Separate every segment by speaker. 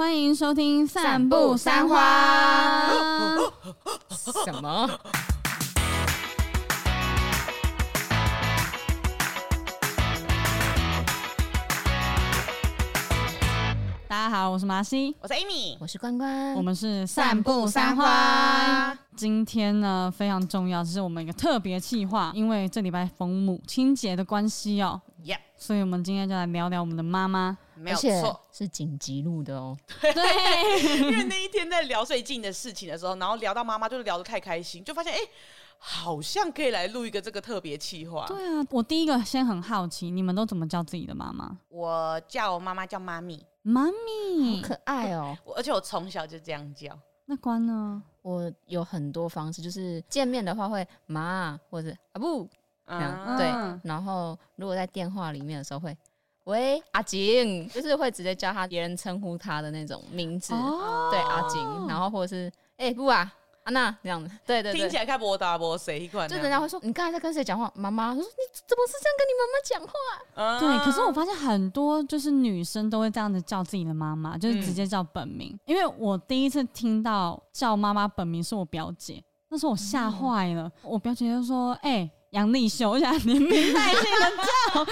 Speaker 1: 欢迎收听《散步三花》。
Speaker 2: 什么？
Speaker 1: 大家好，我是麻西，
Speaker 3: 我是 Amy，
Speaker 2: 我是关关，
Speaker 1: 我们是散步三花。今天呢非常重要，这是我们一个特别计划，因为这礼拜逢母亲节的关系哦、喔所以我们今天就来聊聊我们的妈妈，
Speaker 3: 没有错，
Speaker 2: 是紧急录的哦。
Speaker 3: 对，因为那一天在聊最近的事情的时候，然后聊到妈妈，就是聊得太开心，就发现哎、欸，好像可以来录一个这个特别企划。
Speaker 1: 对啊，我第一个先很好奇，你们都怎么叫自己的妈妈？
Speaker 3: 我叫我妈妈叫妈咪。
Speaker 1: 妈咪，
Speaker 2: 好可爱哦！
Speaker 3: 而且我从小就这样叫。
Speaker 1: 那关呢？
Speaker 2: 我有很多方式，就是见面的话会妈或者阿布，嗯，对。然后如果在电话里面的时候会喂阿景，就是会直接叫他别人称呼他的那种名字，哦、对阿景。然后或者是哎、欸、不啊。啊，那这样子，对对对，
Speaker 3: 听起来看不大博谁一块，
Speaker 2: 就人家会说你刚才在跟谁讲话？妈妈，我说你怎么是这样跟你妈妈讲话？
Speaker 1: 嗯、对，可是我发现很多就是女生都会这样子叫自己的妈妈，就是直接叫本名。嗯、因为我第一次听到叫妈妈本名是我表姐，那时候我吓坏了。嗯、我表姐就说：“哎、欸，杨丽秀，我想连名带姓的叫。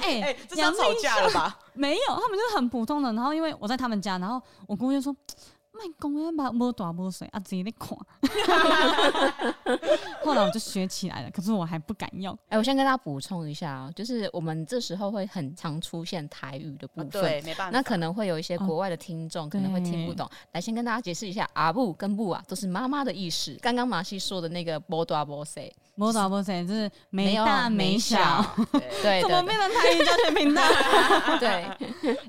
Speaker 1: 哎”这是要吵架了吧？没有，他们就是很普通的。然后因为我在他们家，然后我姑姑就说。卖公园把摸大摸水啊，自己在看。后来我就学起来了，可是我还不敢用。
Speaker 2: 哎、欸，我先跟大家补充一下啊，就是我们这时候会很常出现台语的部分，哦、
Speaker 3: 对，没办法。
Speaker 2: 那可能会有一些国外的听众可能会听不懂，哦、来先跟大家解释一下，阿布跟布啊都是妈妈的意思。刚刚马西说的那个摸大摸水，
Speaker 1: 摸大摸水就是没大没小，
Speaker 2: 对，
Speaker 1: 怎么变成台语教学频道？
Speaker 2: 对，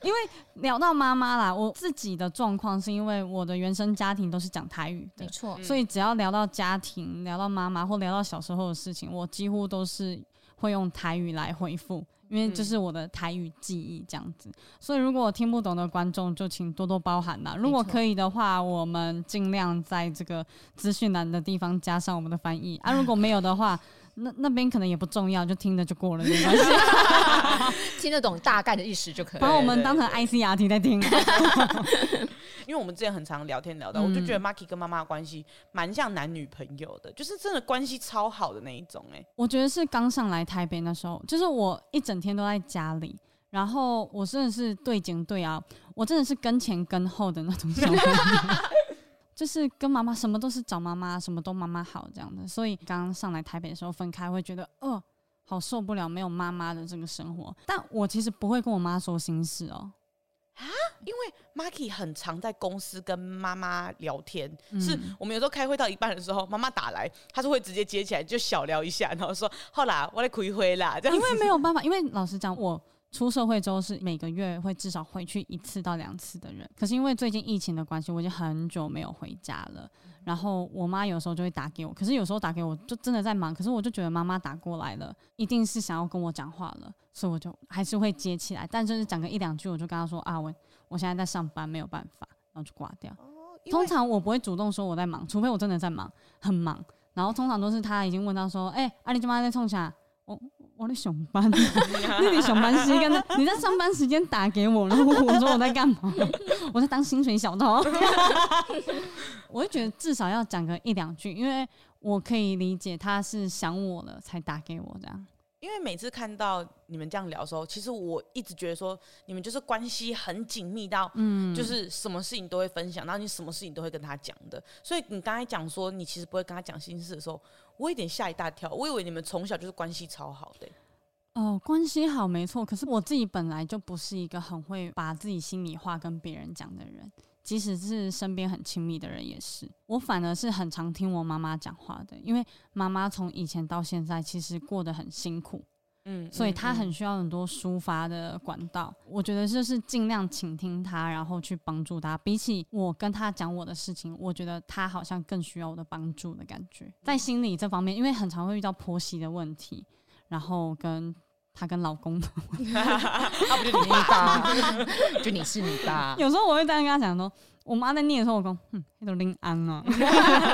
Speaker 1: 因为聊到妈妈啦，我自己的状况是因为我。我的原生家庭都是讲台语的，没错，所以只要聊到家庭、聊到妈妈或聊到小时候的事情，我几乎都是会用台语来回复，因为这是我的台语记忆这样子。所以如果听不懂的观众，就请多多包涵啦。如果可以的话，我们尽量在这个资讯栏的地方加上我们的翻译啊。如果没有的话，那那边可能也不重要，就听着就过了，没关系，
Speaker 2: 听得懂大概的意思就可以。
Speaker 1: 把我们当成 ICRT 在听。
Speaker 3: 因为我们之前很常聊天聊到，嗯、我就觉得 Maki 跟妈妈的关系蛮像男女朋友的，就是真的关系超好的那一种、欸。哎，我觉得是刚上来台北那时候，就是我一整天都在家里，然后我真的是对景对啊，我真的是跟前跟后的那种小 就是跟妈妈什么都是找妈妈，什么都妈妈好这样的，所以刚上来台北的时候分开，会觉得哦、呃，好受不了没有妈妈的这个生活。但我其实不会跟我妈说心事哦、喔，啊，因为 Maki 很常在公司跟妈妈聊天，嗯、是我们有时候开会到一半的时候，妈妈打来，她是会直接接起来就小聊一下，然后说好啦，我来开会啦，这样。因
Speaker 1: 为没有办法，因为老实讲我。出社会之后是每个月会至少回去一次到两次的人，可是因为最近疫情的关系，我已经很久没有回家了。然后我妈有时候就会打给我，可是有时候打给我就真的在忙，可是我就觉得妈妈打过来了，一定是想要跟我讲话了，所以我就还是会接起来，但就是讲个一两句，我就跟他说啊，我我现在在上班，没有办法，然后就挂掉。通常我不会主动说我在忙，除非我真的在忙，很忙。然后通常都是他已经问到说，哎、欸，阿里舅妈在冲啥？我我在上班，那你上班时间呢？你在上班时间打给我，然后我说我在干嘛？我在当薪水小偷。我就觉得至少要讲个一两句，因为我可以理解他是想我了才打给我这样。
Speaker 3: 因为每次看到你们这样聊的时候，其实我一直觉得说你们就是关系很紧密到，嗯，就是什么事情都会分享，然后你什么事情都会跟他讲的。所以你刚才讲说你其实不会跟他讲心事的时候，我有点吓一大跳。我以为你们从小就是关系超好的欸。
Speaker 1: 哦，关系好没错，可是我自己本来就不是一个很会把自己心里话跟别人讲的人。即使是身边很亲密的人也是，我反而是很常听我妈妈讲话的，因为妈妈从以前到现在其实过得很辛苦，嗯，所以她很需要很多抒发的管道。我觉得就是尽量倾听她，然后去帮助她。比起我跟她讲我的事情，我觉得她好像更需要我的帮助的感觉。在心理这方面，因为很常会遇到婆媳的问题，然后跟。她跟老公的，
Speaker 2: 啊不就你爸，就你是你爸。
Speaker 1: 有时候我会这样跟他讲说，我妈在念的时候，我说，哼，那都拎安了。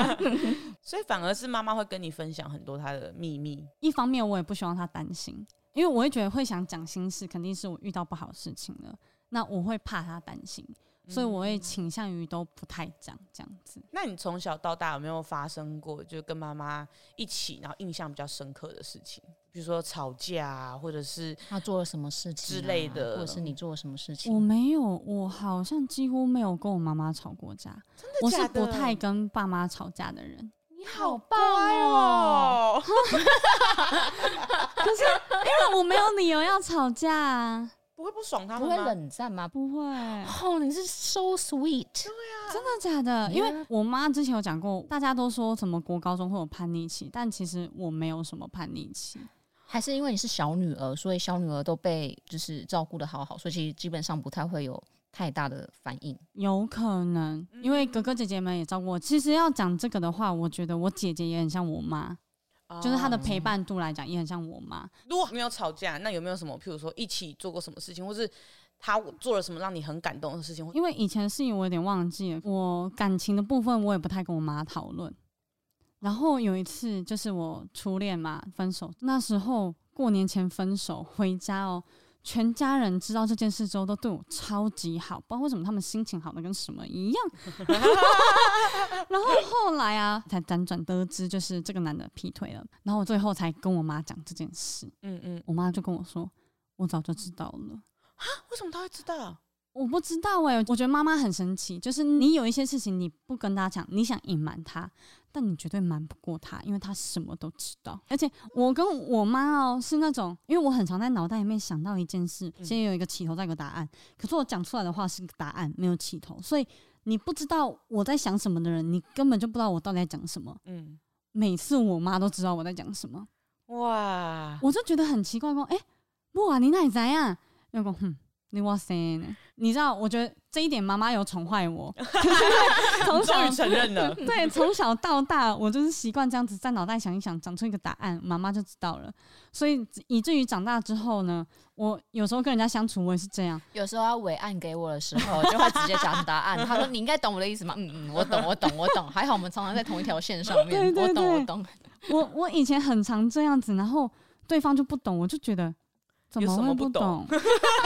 Speaker 3: 所以反而是妈妈会跟你分享很多她的秘密。
Speaker 1: 一方面我也不希望她担心，因为我会觉得会想讲心事，肯定是我遇到不好的事情了。那我会怕她担心，所以我会倾向于都不太讲这样子。
Speaker 3: 那你从小到大有没有发生过就跟妈妈一起，然后印象比较深刻的事情？比如说吵架啊，或者是
Speaker 2: 他做了什么事情
Speaker 3: 之类的，
Speaker 2: 或者是你做了什么事情？
Speaker 1: 我没有，我好像几乎没有跟我妈妈吵过架。真的假的？我是不太跟爸妈吵架的人。
Speaker 2: 你好棒哦！
Speaker 1: 可是因为我没有理由要吵架啊，
Speaker 3: 不会不爽他们
Speaker 2: 吗？不会冷战吗？
Speaker 1: 不会。
Speaker 2: 哦，你是 so sweet。
Speaker 3: 对啊，
Speaker 1: 真的假的？因为我妈之前有讲过，大家都说什么国高中会有叛逆期，但其实我没有什么叛逆期。
Speaker 2: 还是因为你是小女儿，所以小女儿都被就是照顾的好好，所以其实基本上不太会有太大的反应。
Speaker 1: 有可能，因为哥哥姐姐们也照顾我。其实要讲这个的话，我觉得我姐姐也很像我妈，哦、就是她的陪伴度来讲也很像我妈。
Speaker 3: 如果没有吵架，那有没有什么，譬如说一起做过什么事情，或是她做了什么让你很感动的事情？
Speaker 1: 因为以前事情我有点忘记了，我感情的部分我也不太跟我妈讨论。然后有一次，就是我初恋嘛，分手那时候过年前分手回家哦，全家人知道这件事之后都对我超级好，不知道为什么他们心情好的跟什么一样。然后后来啊，才辗转得知就是这个男的劈腿了，然后我最后才跟我妈讲这件事。嗯嗯，我妈就跟我说，我早就知道了。
Speaker 3: 啊？为什么他会知道？
Speaker 1: 我不知道哎、欸，我觉得妈妈很神奇，就是你有一些事情你不跟她讲，你想隐瞒她，但你绝对瞒不过他，因为他什么都知道。而且我跟我妈哦是那种，因为我很常在脑袋里面想到一件事，先有一个起头，再有个答案。可是我讲出来的话是个答案，没有起头，所以你不知道我在想什么的人，你根本就不知道我到底在讲什么。嗯，每次我妈都知道我在讲什么，哇，我就觉得很奇怪，说哎，不啊，你哪里在啊？要讲哼。你哇塞！你知道，我觉得这一点妈妈有宠坏我，从小
Speaker 3: 终于承认了。
Speaker 1: 对，从小到大，我就是习惯这样子在脑袋想一想，长出一个答案，妈妈就知道了。所以以至于长大之后呢，我有时候跟人家相处，我也是这样。
Speaker 2: 有时候要委案给我的时候，就会直接讲答案。他说：“你应该懂我的意思吗？”嗯嗯，我懂，我懂，我懂。还好我们常常在同一条线上面。我懂，我懂。
Speaker 1: 我我以前很常这样子，然后对方就不懂，我就觉得。怎么会不懂？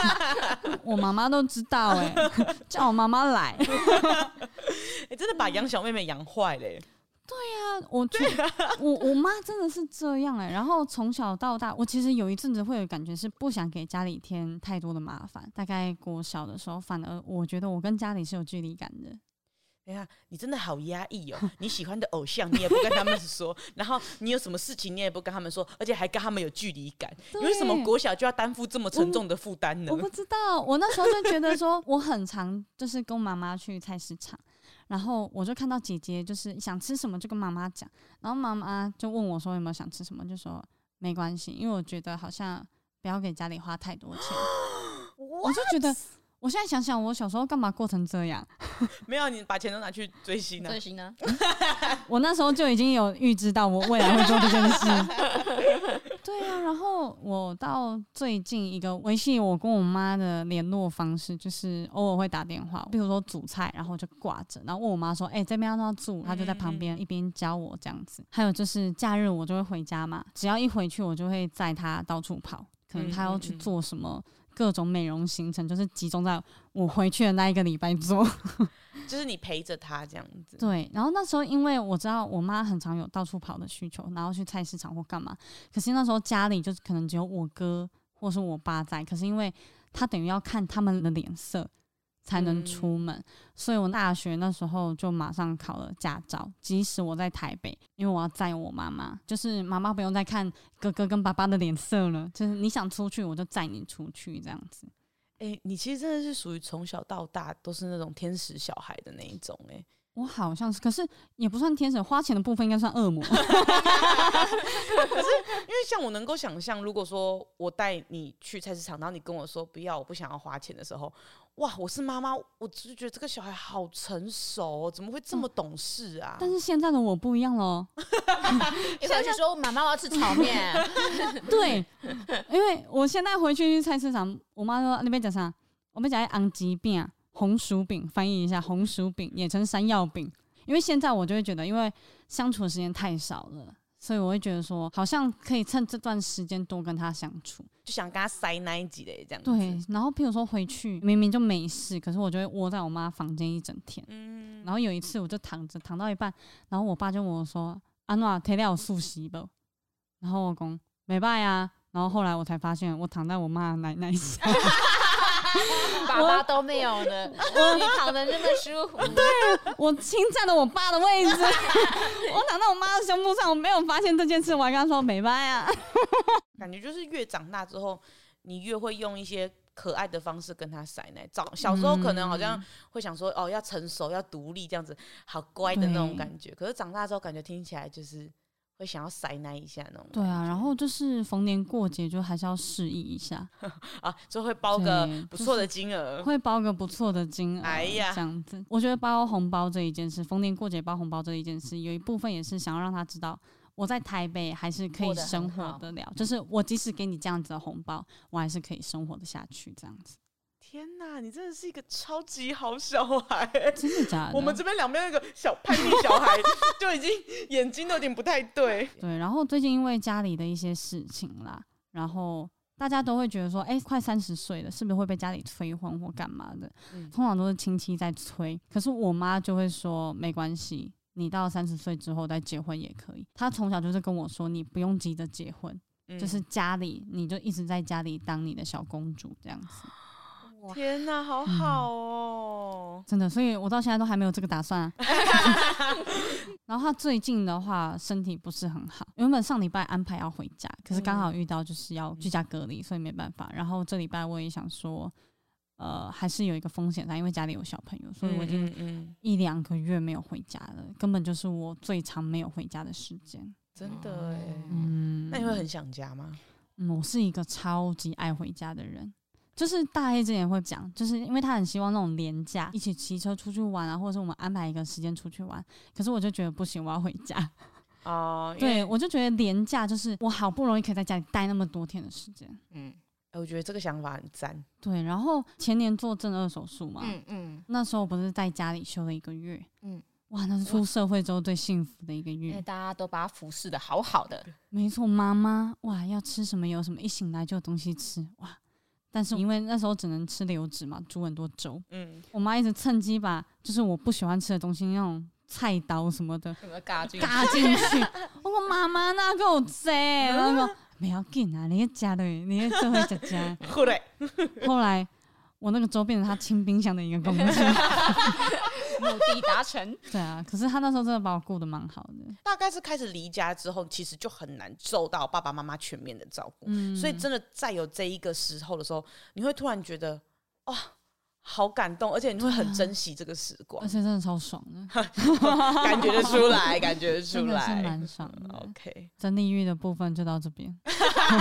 Speaker 1: 我妈妈都知道哎、欸，叫我妈妈来。
Speaker 3: 哎，真的把养小妹妹养坏了。
Speaker 1: 对呀、啊，我觉得 我我妈真的是这样哎、欸。然后从小到大，我其实有一阵子会有感觉是不想给家里添太多的麻烦。大概我小的时候，反而我觉得我跟家里是有距离感的。
Speaker 3: 哎呀，你真的好压抑哦！你喜欢的偶像，你也不跟他们说，然后你有什么事情，你也不跟他们说，而且还跟他们有距离感。对为什么国小就要担负这么沉重的负担呢
Speaker 1: 我？我不知道，我那时候就觉得说，我很常 就是跟妈妈去菜市场，然后我就看到姐姐就是想吃什么就跟妈妈讲，然后妈妈就问我说有没有想吃什么，就说没关系，因为我觉得好像不要给家里花太多钱，我就觉得。我现在想想，我小时候干嘛过成这样？
Speaker 3: 没有，你把钱都拿去追星了。
Speaker 2: 追星呢？
Speaker 1: 我那时候就已经有预知到我未来会做这件事。对啊，然后我到最近一个维系我跟我妈的联络方式，就是偶尔会打电话，比如说煮菜，然后就挂着，然后问我妈说：“哎、欸，这边要不要住？”她就在旁边一边教我这样子。还有就是假日我就会回家嘛，只要一回去，我就会载她到处跑，可能她要去做什么。各种美容行程就是集中在我回去的那一个礼拜做，
Speaker 3: 就是你陪着他这样子。
Speaker 1: 对，然后那时候因为我知道我妈很常有到处跑的需求，然后去菜市场或干嘛，可是那时候家里就是可能只有我哥或是我爸在，可是因为他等于要看他们的脸色。才能出门，嗯、所以我大学那时候就马上考了驾照。即使我在台北，因为我要载我妈妈，就是妈妈不用再看哥哥跟爸爸的脸色了，就是你想出去，我就载你出去这样子。
Speaker 3: 诶、欸，你其实真的是属于从小到大都是那种天使小孩的那一种诶、欸。
Speaker 1: 我好像是，可是也不算天使，花钱的部分应该算恶魔。可是
Speaker 3: 因为像我能够想象，如果说我带你去菜市场，然后你跟我说不要，我不想要花钱的时候，哇，我是妈妈，我只是觉得这个小孩好成熟哦，怎么会这么懂事啊？嗯、但
Speaker 1: 是现在的我不一样喽。
Speaker 2: 一会儿就说妈妈我要吃炒面。
Speaker 1: 对，因为我现在回去菜市场，我妈说那边讲啥？我们讲昂吉饼。红薯饼，翻译一下，红薯饼也称山药饼。因为现在我就会觉得，因为相处的时间太少了，所以我会觉得说，好像可以趁这段时间多跟他相处，
Speaker 3: 就想跟他塞那一集的这样子。
Speaker 1: 对，然后譬如说回去明明就没事，可是我就会窝在我妈房间一整天。嗯。然后有一次我就躺着躺到一半，然后我爸就问我说：“安娜，提了素洗不？”然后我讲：“没办呀。”然后后来我才发现，我躺在我妈奶奶上。
Speaker 2: 爸爸都没有呢，我你躺的那么舒服。
Speaker 1: 对，我侵占了我爸的位置，我躺在我妈的胸部上，我没有发现这件事，我还跟他说没办呀。
Speaker 3: 感觉就是越长大之后，你越会用一些可爱的方式跟他塞奶。早小时候可能好像会想说，哦，要成熟，要独立，这样子好乖的那种感觉。可是长大之后，感觉听起来就是。会想要塞那一下那种，
Speaker 1: 对啊，然后就是逢年过节就还是要示意一下。
Speaker 3: 啊，就会包个不错的金额，
Speaker 1: 就是、会包个不错的金额，
Speaker 3: 哎呀，
Speaker 1: 这样子。我觉得包红包这一件事，逢年过节包红包这一件事，有一部分也是想要让他知道我在台北还是可以生活得了，就是我即使给你这样子的红包，我还是可以生活得下去，这样子。
Speaker 3: 天呐，你真的是一个超级好小孩！
Speaker 1: 真的假的？
Speaker 3: 我们这边两边那个小叛逆小孩 就已经眼睛都有点不太对。
Speaker 1: 对，然后最近因为家里的一些事情啦，然后大家都会觉得说，哎、欸，快三十岁了，是不是会被家里催婚或干嘛的？嗯、通常都是亲戚在催，可是我妈就会说，没关系，你到三十岁之后再结婚也可以。她从小就是跟我说，你不用急着结婚，嗯、就是家里你就一直在家里当你的小公主这样子。
Speaker 3: 天哪，好好哦、嗯！
Speaker 1: 真的，所以我到现在都还没有这个打算、啊。然后他最近的话身体不是很好，原本上礼拜安排要回家，可是刚好遇到就是要居家隔离，所以没办法。然后这礼拜我也想说，呃，还是有一个风险在，因为家里有小朋友，所以我已经一两个月没有回家了，根本就是我最长没有回家的时间。
Speaker 3: 真的哎，嗯，那你会很想家吗？
Speaker 1: 嗯，我是一个超级爱回家的人。就是大 A 之前会讲，就是因为他很希望那种廉价一起骑车出去玩啊，或者是我们安排一个时间出去玩。可是我就觉得不行，我要回家。哦，对，我就觉得廉价就是我好不容易可以在家里待那么多天的时间。
Speaker 3: 嗯，我觉得这个想法很赞。
Speaker 1: 对，然后前年做正二手术嘛，嗯嗯，那时候不是在家里休了一个月，嗯，哇，那是出社会之后最幸福的一个月，
Speaker 2: 因为大家都把他服侍的好好的。
Speaker 1: 没错，妈妈哇，要吃什么有什么，一醒来就有东西吃，哇。但是因为那时候只能吃流质嘛，煮很多粥。嗯，我妈一直趁机把就是我不喜欢吃的东西，那种菜刀什么的，
Speaker 2: 嘎进
Speaker 1: 嘎进去。我说妈妈那个我吃，然后说没要紧啊，你加的，你这会加加。后来，后来我那个粥变成他清冰箱的一个工具。
Speaker 2: 目的达成，
Speaker 1: 对啊，可是他那时候真的把我顾得蛮好的。
Speaker 3: 大概是开始离家之后，其实就很难受到爸爸妈妈全面的照顾，嗯、所以真的在有这一个时候的时候，你会突然觉得哇，好感动，而且你会很珍惜这个时光，
Speaker 1: 而且真的超爽的，
Speaker 3: 感觉得出来，感觉得出来，
Speaker 1: 是蛮爽的。
Speaker 3: OK，
Speaker 1: 整理欲的部分就到这边，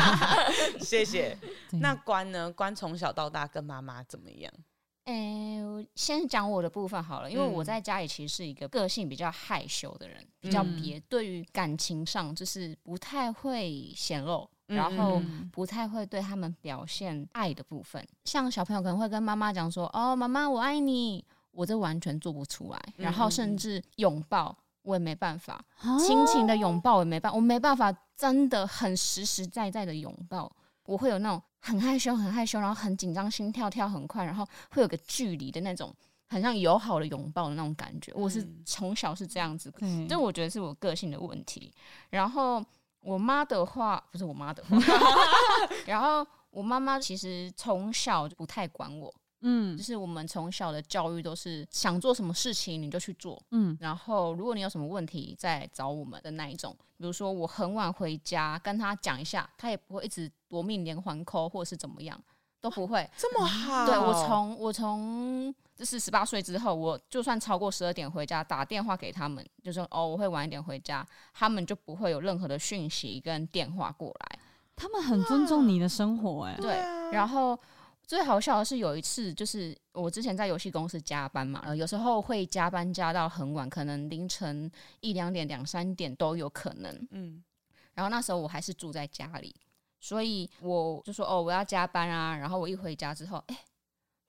Speaker 3: 谢谢。那关呢？关从小到大跟妈妈怎
Speaker 2: 么样？诶、先讲我的部分好了，因为我在家里其实是一个个性比较害羞的人，嗯、比较别，对于感情上就是不太会显露，嗯、然后不太会对他们表现爱的部分。像小朋友可能会跟妈妈讲说：“哦，妈妈我爱你”，我这完全做不出来。然后甚至拥抱我也没办法，亲情的拥抱我也没办法，我没办法真的很实实在在的拥抱，我会有那种。很害羞，很害羞，然后很紧张，心跳跳很快，然后会有个距离的那种，很像友好的拥抱的那种感觉。我是从小是这样子，嗯、这我觉得是我个性的问题。然后我妈的话，不是我妈的话，然后我妈妈其实从小就不太管我。嗯，就是我们从小的教育都是想做什么事情你就去做，嗯，然后如果你有什么问题再找我们的那一种。比如说我很晚回家，跟他讲一下，他也不会一直夺命连环 call 或者是怎么样，都不会
Speaker 3: 这么好。
Speaker 2: 对，我从我从就是十八岁之后，我就算超过十二点回家，打电话给他们，就说哦我会晚一点回家，他们就不会有任何的讯息跟电话过来。
Speaker 1: 他们很尊重你的生活，欸，哎，
Speaker 2: 对，然后。最好笑的是有一次，就是我之前在游戏公司加班嘛，呃，有时候会加班加到很晚，可能凌晨一两点、两三点都有可能。嗯，然后那时候我还是住在家里，所以我就说哦，我要加班啊。然后我一回家之后，哎，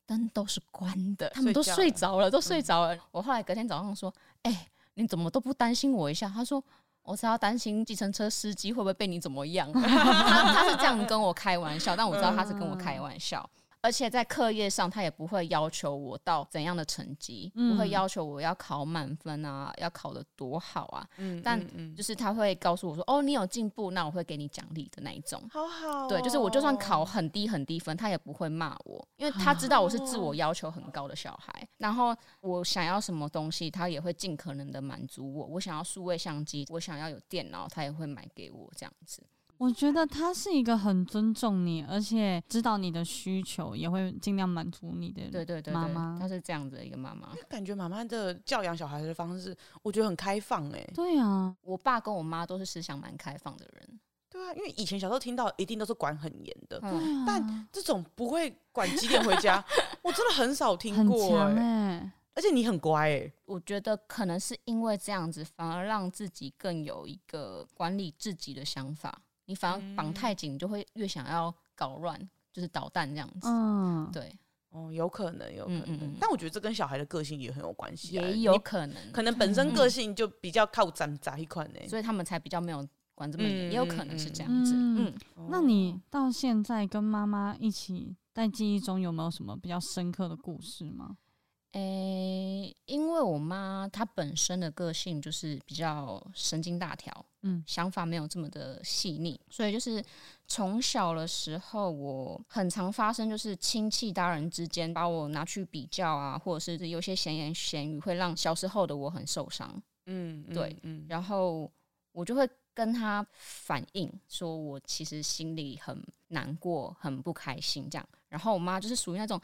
Speaker 2: 灯都是关的，他们都睡着了，都睡着了。嗯，我后来隔天早上说，哎，你怎么都不担心我一下？他说。我只要担心计程车司机会不会被你怎么样。他他是这样跟我开玩笑，但我知道他是跟我开玩笑。而且在课业上，他也不会要求我到怎样的成绩，嗯、不会要求我要考满分啊，要考得多好啊。嗯、但就是他会告诉我说：“哦，你有进步，那我会给你奖励的那一种。”
Speaker 3: 好好、哦。
Speaker 2: 对，就是我就算考很低很低分，他也不会骂我，因为他知道我是自我要求很高的小孩。然后我想要什么东西，他也会尽可能的满足我。我想要数位相机，我想要有电脑，他也会买给我这样子。
Speaker 1: 我觉得他是一个很尊重你，而且知道你的需求，也会尽量满足你的。
Speaker 2: 对对对，妈妈，他是这样子的一个妈妈。
Speaker 3: 感觉妈妈的教养小孩的方式，我觉得很开放哎、欸。
Speaker 1: 对啊，
Speaker 2: 我爸跟我妈都是思想蛮开放的人。
Speaker 3: 对啊，因为以前小时候听到一定都是管很严的，
Speaker 1: 嗯、
Speaker 3: 但这种不会管几点回家，我真的很少听过哎、欸。而且你很乖哎、欸，
Speaker 2: 我觉得可能是因为这样子，反而让自己更有一个管理自己的想法。你反而绑太紧，就会越想要搞乱，就是捣蛋这样子。嗯，对，
Speaker 3: 哦，有可能，有可能。嗯嗯，但我觉得这跟小孩的个性也很有关系，
Speaker 2: 也有可能，
Speaker 3: 可能本身个性就比较靠杂杂一块呢，
Speaker 2: 所以他们才比较没有管这么严，也有可能是这样子。嗯，
Speaker 1: 那你到现在跟妈妈一起在记忆中有没有什么比较深刻的故事吗？
Speaker 2: 诶、欸，因为我妈她本身的个性就是比较神经大条，嗯，想法没有这么的细腻，所以就是从小的时候，我很常发生就是亲戚大人之间把我拿去比较啊，或者是有些闲言闲语，会让小时候的我很受伤。嗯，对，嗯，然后我就会跟他反映，说我其实心里很难过，很不开心这样。然后我妈就是属于那种，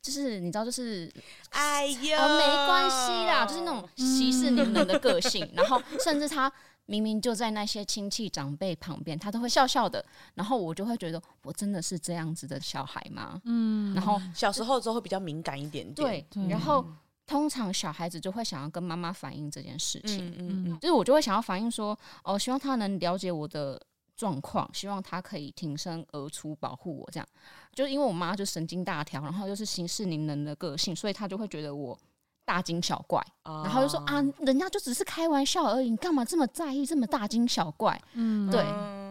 Speaker 2: 就是你知道，就是
Speaker 3: 哎呦，
Speaker 2: 呃、没关系啦，就是那种息事宁人的个性。嗯、然后甚至她明明就在那些亲戚长辈旁边，他都会笑笑的。然后我就会觉得，我真的是这样子的小孩吗？嗯。然后
Speaker 3: 小时候之后会比较敏感一点点。
Speaker 2: 对。对然后通常小孩子就会想要跟妈妈反映这件事情。嗯嗯嗯。就是我就会想要反映说，哦，希望他能了解我的。状况，希望他可以挺身而出保护我，这样就因为我妈就神经大条，然后又是行事宁人的个性，所以她就会觉得我大惊小怪，哦、然后就说啊，人家就只是开玩笑而已，你干嘛这么在意，这么大惊小怪？嗯，对。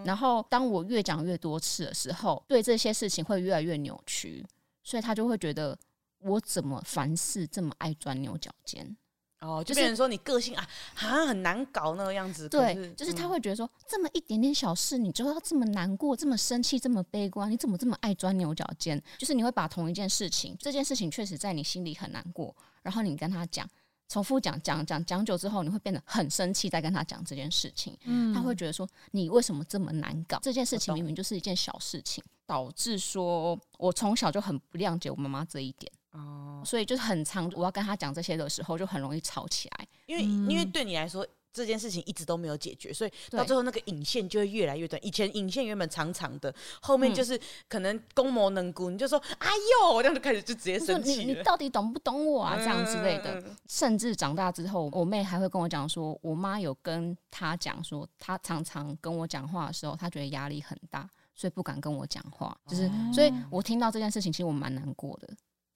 Speaker 2: 然后当我越讲越多次的时候，对这些事情会越来越扭曲，所以他就会觉得我怎么凡事这么爱钻牛角尖。
Speaker 3: 哦，就变成说你个性啊，好像很难搞那个样子。
Speaker 2: 对，就是他会觉得说，这么一点点小事，你就要这么难过，这么生气，这么悲观，你怎么这么爱钻牛角尖？就是你会把同一件事情，这件事情确实在你心里很难过，然后你跟他讲，重复讲讲讲讲久之后，你会变得很生气，再跟他讲这件事情。嗯，他会觉得说，你为什么这么难搞？这件事情明明就是一件小事情，导致说我从小就很不谅解我妈妈这一点。哦，所以就是很长，我要跟他讲这些的时候，就很容易吵起来。
Speaker 3: 因为，因为对你来说，这件事情一直都没有解决，所以到最后那个引线就会越来越短。以前引线原本长长的，后面就是可能攻磨能攻，你就说哎呦，这样就开始就直接生气。
Speaker 2: 你你到底懂不懂我啊？这样之类的。甚至长大之后，我妹还会跟我讲说，我妈有跟她讲说，她常常跟我讲话的时候，她觉得压力很大，所以不敢跟我讲话。就是，所以我听到这件事情，其实我蛮难过的。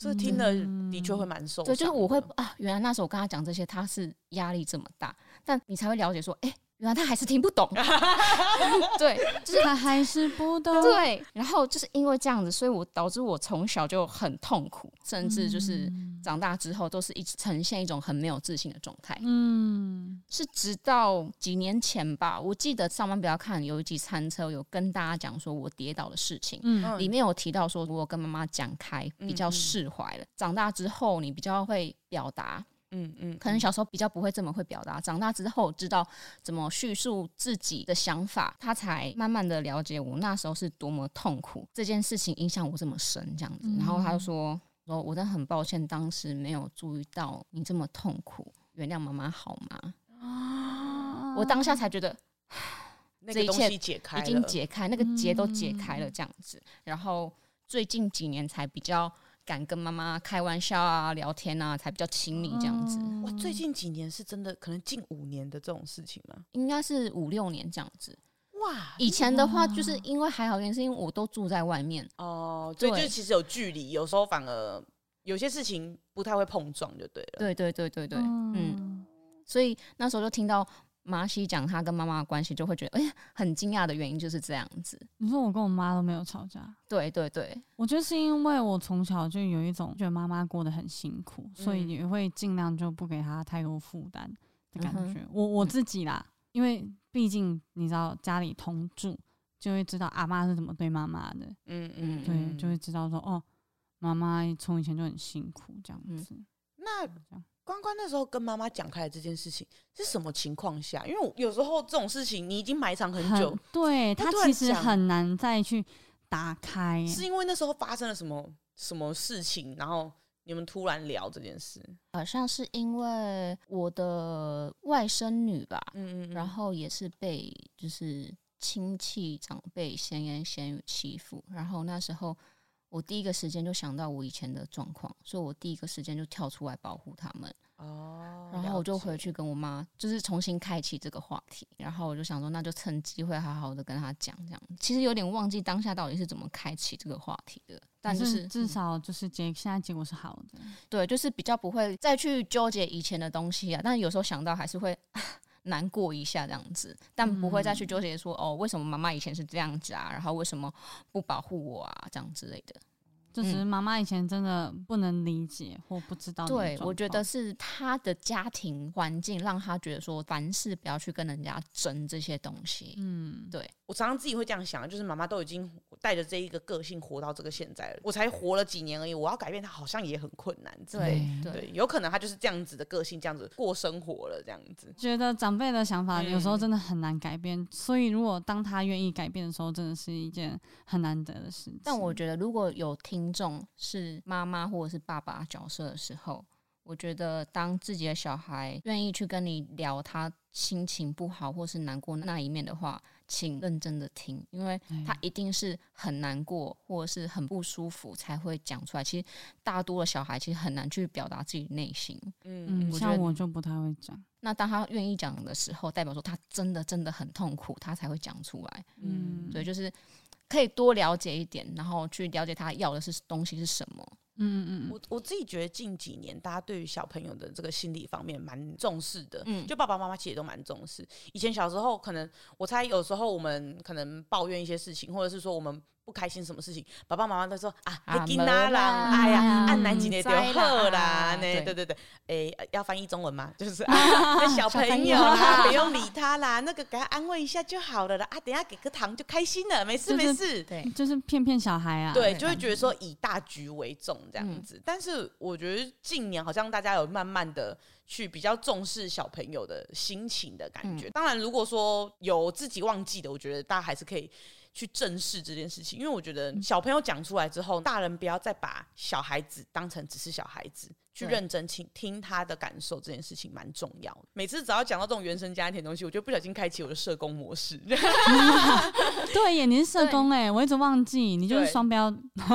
Speaker 3: 这听了的确会蛮受伤。
Speaker 2: 对，就是我会啊，原来那时候我跟他讲这些，他是压力这么大，但你才会了解说，哎。原来他还是听不懂，对，就是
Speaker 1: 他还是不懂。
Speaker 2: 对，然后就是因为这样子，所以我导致我从小就很痛苦，甚至就是长大之后都是一直呈现一种很没有自信的状态。嗯，是直到几年前吧，我记得上班不要看有一集餐车有跟大家讲说我跌倒的事情，嗯，里面有提到说我跟妈妈讲开，比较释怀了。长大之后你比较会表达。嗯嗯，可能小时候比较不会这么会表达，长大之后知道怎么叙述自己的想法，他才慢慢的了解我那时候是多么痛苦，这件事情影响我这么深这样子。然后他就说说，我真的很抱歉，当时没有注意到你这么痛苦，原谅妈妈好吗？啊，我当下才觉得这一切已经解开，那个结都解开了这样子。然后最近几年才比较。敢跟妈妈开玩笑啊，聊天啊，才比较亲密这样子。
Speaker 3: 哇，最近几年是真的，可能近五年的这种事情吗？
Speaker 2: 应该是五六年这样子。哇，以前的话就是因为还好，原因是因为我都住在外面
Speaker 3: 哦，所以，就其实有距离，有时候反而有些事情不太会碰撞，就对了。
Speaker 2: 对对对对对，嗯，所以那时候就听到麻西讲他跟妈妈的关系，就会觉得哎呀、欸、很惊讶的原因就是这样子。
Speaker 1: 你说我跟我妈都没有吵架？
Speaker 2: 对对对，
Speaker 1: 我觉得是因为我从小就有一种觉得妈妈过得很辛苦，嗯、所以也会尽量就不给她太多负担的感觉。嗯、我我自己啦，因为毕竟你知道家里同住，就会知道阿妈是怎么对妈妈的。嗯嗯，对，就会知道说哦，妈妈从以前就很辛苦这样子。嗯、
Speaker 3: 那关关那时候跟妈妈讲开来这件事情是什么情况下？因为有时候这种事情你已经埋藏很久，
Speaker 1: 很对他其实很难再去打开。
Speaker 3: 是因为那时候发生了什么什么事情，然后你们突然聊这件事？
Speaker 2: 好像是因为我的外甥女吧，嗯，嗯嗯，然后也是被就是亲戚长辈闲言闲语欺负，然后那时候。我第一个时间就想到我以前的状况，所以我第一个时间就跳出来保护他们。哦，然后我就回去跟我妈，就是重新开启这个话题。然后我就想说，那就趁机会好好的跟他讲，这样。其实有点忘记当下到底是怎么开启这个话题的，但是，是
Speaker 1: 至少就是结现在结果是好的。
Speaker 2: 对，就是比较不会再去纠结以前的东西啊。但是有时候想到还是会。难过一下这样子，但不会再去纠结说、嗯、哦，为什么妈妈以前是这样子啊？然后为什么不保护我啊？这样之类的。
Speaker 1: 就是妈妈以前真的不能理解或不知道。
Speaker 2: 对，我觉得是他的家庭环境让他觉得说，凡事不要去跟人家争这些东西。嗯，对。
Speaker 3: 我常常自己会这样想，就是妈妈都已经带着这一个个性活到这个现在了，我才活了几年而已，我要改变她好像也很困难。对对，有可能她就是这样子的个性，这样子过生活了，这样子。
Speaker 1: 觉得长辈的想法有时候真的很难改变，嗯、所以如果当他愿意改变的时候，真的是一件很难得的事情。
Speaker 2: 但我觉得如果有听众是妈妈或者是爸爸角色的时候，我觉得当自己的小孩愿意去跟你聊他心情不好或是难过那一面的话。请认真的听，因为他一定是很难过或者是很不舒服才会讲出来。其实大多的小孩其实很难去表达自己内心。
Speaker 1: 嗯，像我就不太会讲。
Speaker 2: 那当他愿意讲的时候，代表说他真的真的很痛苦，他才会讲出来。嗯，所以就是可以多了解一点，然后去了解他要的是东西是什么。嗯嗯
Speaker 3: 嗯，我我自己觉得近几年大家对于小朋友的这个心理方面蛮重视的，嗯，就爸爸妈妈其实也都蛮重视。以前小时候可能我猜有时候我们可能抱怨一些事情，或者是说我们。不开心什么事情，爸爸妈妈都说啊，别紧啦，哎呀，按南京的就好啦，那对对对，哎，要翻译中文吗？就是啊，小朋友啦，不用理他啦，那个给他安慰一下就好了啦，啊，等下给个糖就开心了，没事没事，
Speaker 1: 对，就是骗骗小孩啊，
Speaker 3: 对，就会觉得说以大局为重这样子。但是我觉得近年好像大家有慢慢的去比较重视小朋友的心情的感觉。当然，如果说有自己忘记的，我觉得大家还是可以。去正视这件事情，因为我觉得小朋友讲出来之后，大人不要再把小孩子当成只是小孩子。去认真听听他的感受，这件事情蛮重要的。每次只要讲到这种原生家庭的东西，我就不小心开启我的社工模式。
Speaker 1: 对耶，你是社工哎，我一直忘记你就是双标。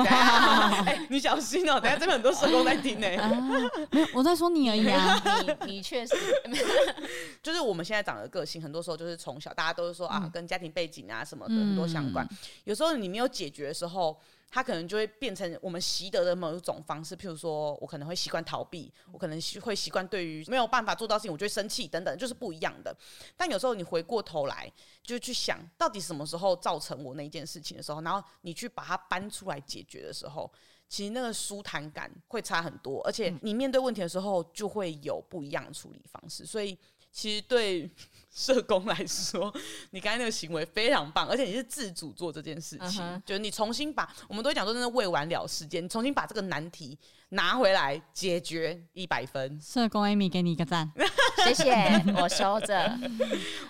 Speaker 3: 哎，你小心哦，等下真的很多社工在听呢。
Speaker 1: 没有，我在说你而已啊。
Speaker 2: 你你确实，
Speaker 3: 就是我们现在长的个性，很多时候就是从小大家都是说啊，跟家庭背景啊什么的很多相关。有时候你没有解决的时候。他可能就会变成我们习得的某一种方式，譬如说我可能会习惯逃避，我可能会习惯对于没有办法做到事情，我就会生气等等，就是不一样的。但有时候你回过头来，就去想到底什么时候造成我那一件事情的时候，然后你去把它搬出来解决的时候，其实那个舒坦感会差很多，而且你面对问题的时候就会有不一样的处理方式。所以其实对。社工来说，你刚才那个行为非常棒，而且你是自主做这件事情，uh huh. 就是你重新把我们都会讲说，真的未完了事件，你重新把这个难题拿回来解决一百分。
Speaker 1: 社工 Amy 给你一个赞，
Speaker 2: 谢谢，我收着，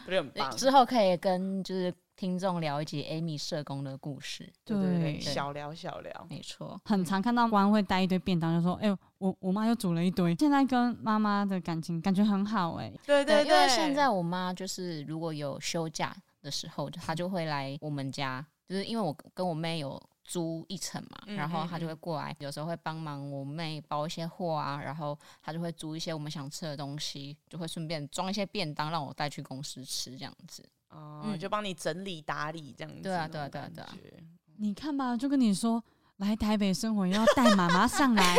Speaker 3: 不是很棒。
Speaker 2: 之后可以跟就是。听众了解 Amy 社工的故事，
Speaker 3: 对对对，小聊小聊，
Speaker 2: 没错。
Speaker 1: 很常看到官会带一堆便当，就说：“哎、欸，我我妈又煮了一堆。”现在跟妈妈的感情感觉很好、欸，哎，
Speaker 3: 对对对。
Speaker 2: 因为现在我妈就是如果有休假的时候，她就会来我们家，就是因为我跟我妹有租一层嘛，然后她就会过来，有时候会帮忙我妹包一些货啊，然后她就会租一些我们想吃的东西，就会顺便装一些便当让我带去公司吃，这样子。
Speaker 3: 哦，嗯、就帮你整理打理这样子。
Speaker 2: 对啊，对啊，对啊，对啊。
Speaker 1: 你看吧，就跟你说，来台北生活要带妈妈上来。
Speaker 3: 哎、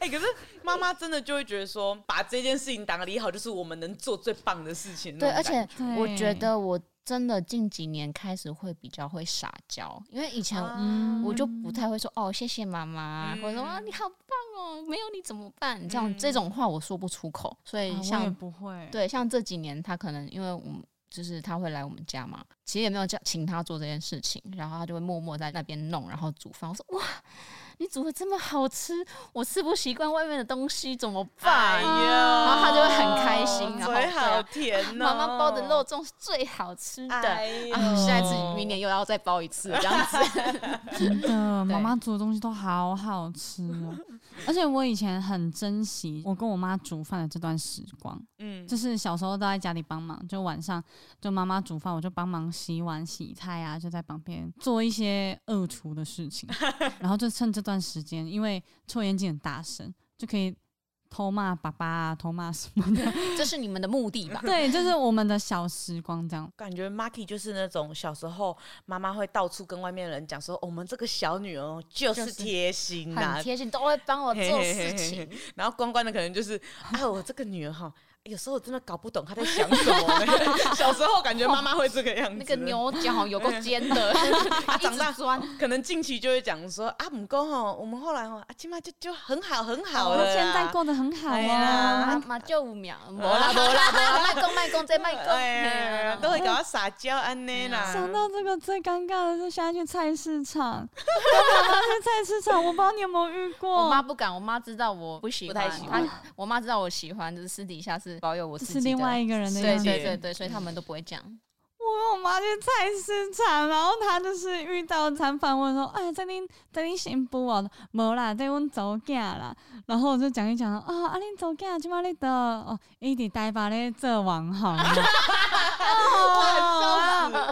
Speaker 3: 哎，可是妈妈真的就会觉得说，把这件事情打理好，就是我们能做最棒的事情。
Speaker 2: 对，而且我觉得我真的近几年开始会比较会撒娇，因为以前我就不太会说哦，谢谢妈妈，或者说啊你好棒哦，没有你怎么办？这样这种话我说不出口，所以像
Speaker 1: 不会
Speaker 2: 对，像这几年他可能因为我们。就是他会来我们家嘛，其实也没有叫请他做这件事情，然后他就会默默在那边弄，然后煮饭。我说哇，你煮的这么好吃，我吃不习惯外面的东西怎么办？哎呀，然后他就会很开心，然后
Speaker 3: 嘴好甜哦，
Speaker 2: 妈妈包的肉粽是最好吃的，啊，下一次明年又要再包一次，这样子。
Speaker 1: 真的，妈妈煮的东西都好好吃哦。而且我以前很珍惜我跟我妈煮饭的这段时光，嗯，就是小时候都在家里帮忙，就晚上就妈妈煮饭，我就帮忙洗碗、洗菜啊，就在旁边做一些恶厨的事情，然后就趁这段时间，因为抽烟机很大声，就可以。偷骂爸爸啊，偷骂什么的，
Speaker 2: 这是你们的目的吧？
Speaker 1: 对，就是我们的小时光这样。
Speaker 3: 感觉 Marky 就是那种小时候妈妈会到处跟外面的人讲说，我们这个小女儿就是贴心的，
Speaker 2: 很贴心，都会帮我做事情。
Speaker 3: 然后关关的可能就是，哎，我这个女儿哈。有时候我真的搞不懂他在想什么。小时候感觉妈妈会这个样子，
Speaker 2: 那个牛角有够尖的，他 长大
Speaker 3: 酸。可能近期就会讲说啊，母公吼，我们后来吼，啊，起码就就很好很好了，
Speaker 1: 现在过得很好啊。
Speaker 2: 妈就五秒，没啦没啦 没啦，卖公卖公再卖公，
Speaker 3: 都会搞撒娇安内啦。
Speaker 1: 想到这个最尴尬的是，现在去菜市场，我妈去菜市场，我不知道你有没有遇过。
Speaker 2: 我妈不敢，我妈知道我不喜欢，我妈知道我喜欢，就是私底下是。保有我
Speaker 1: 是另外一个人的，
Speaker 2: 对对对对，所以他们都不会讲。
Speaker 1: 我跟我妈去菜市场，然后她就是遇到餐贩问说：“哎，这里这里新妇哦，没啦，这阮祖囝啦。”然后我就讲一讲啊，啊，恁祖囝今嘛咧的哦，伊伫台北咧做网红。我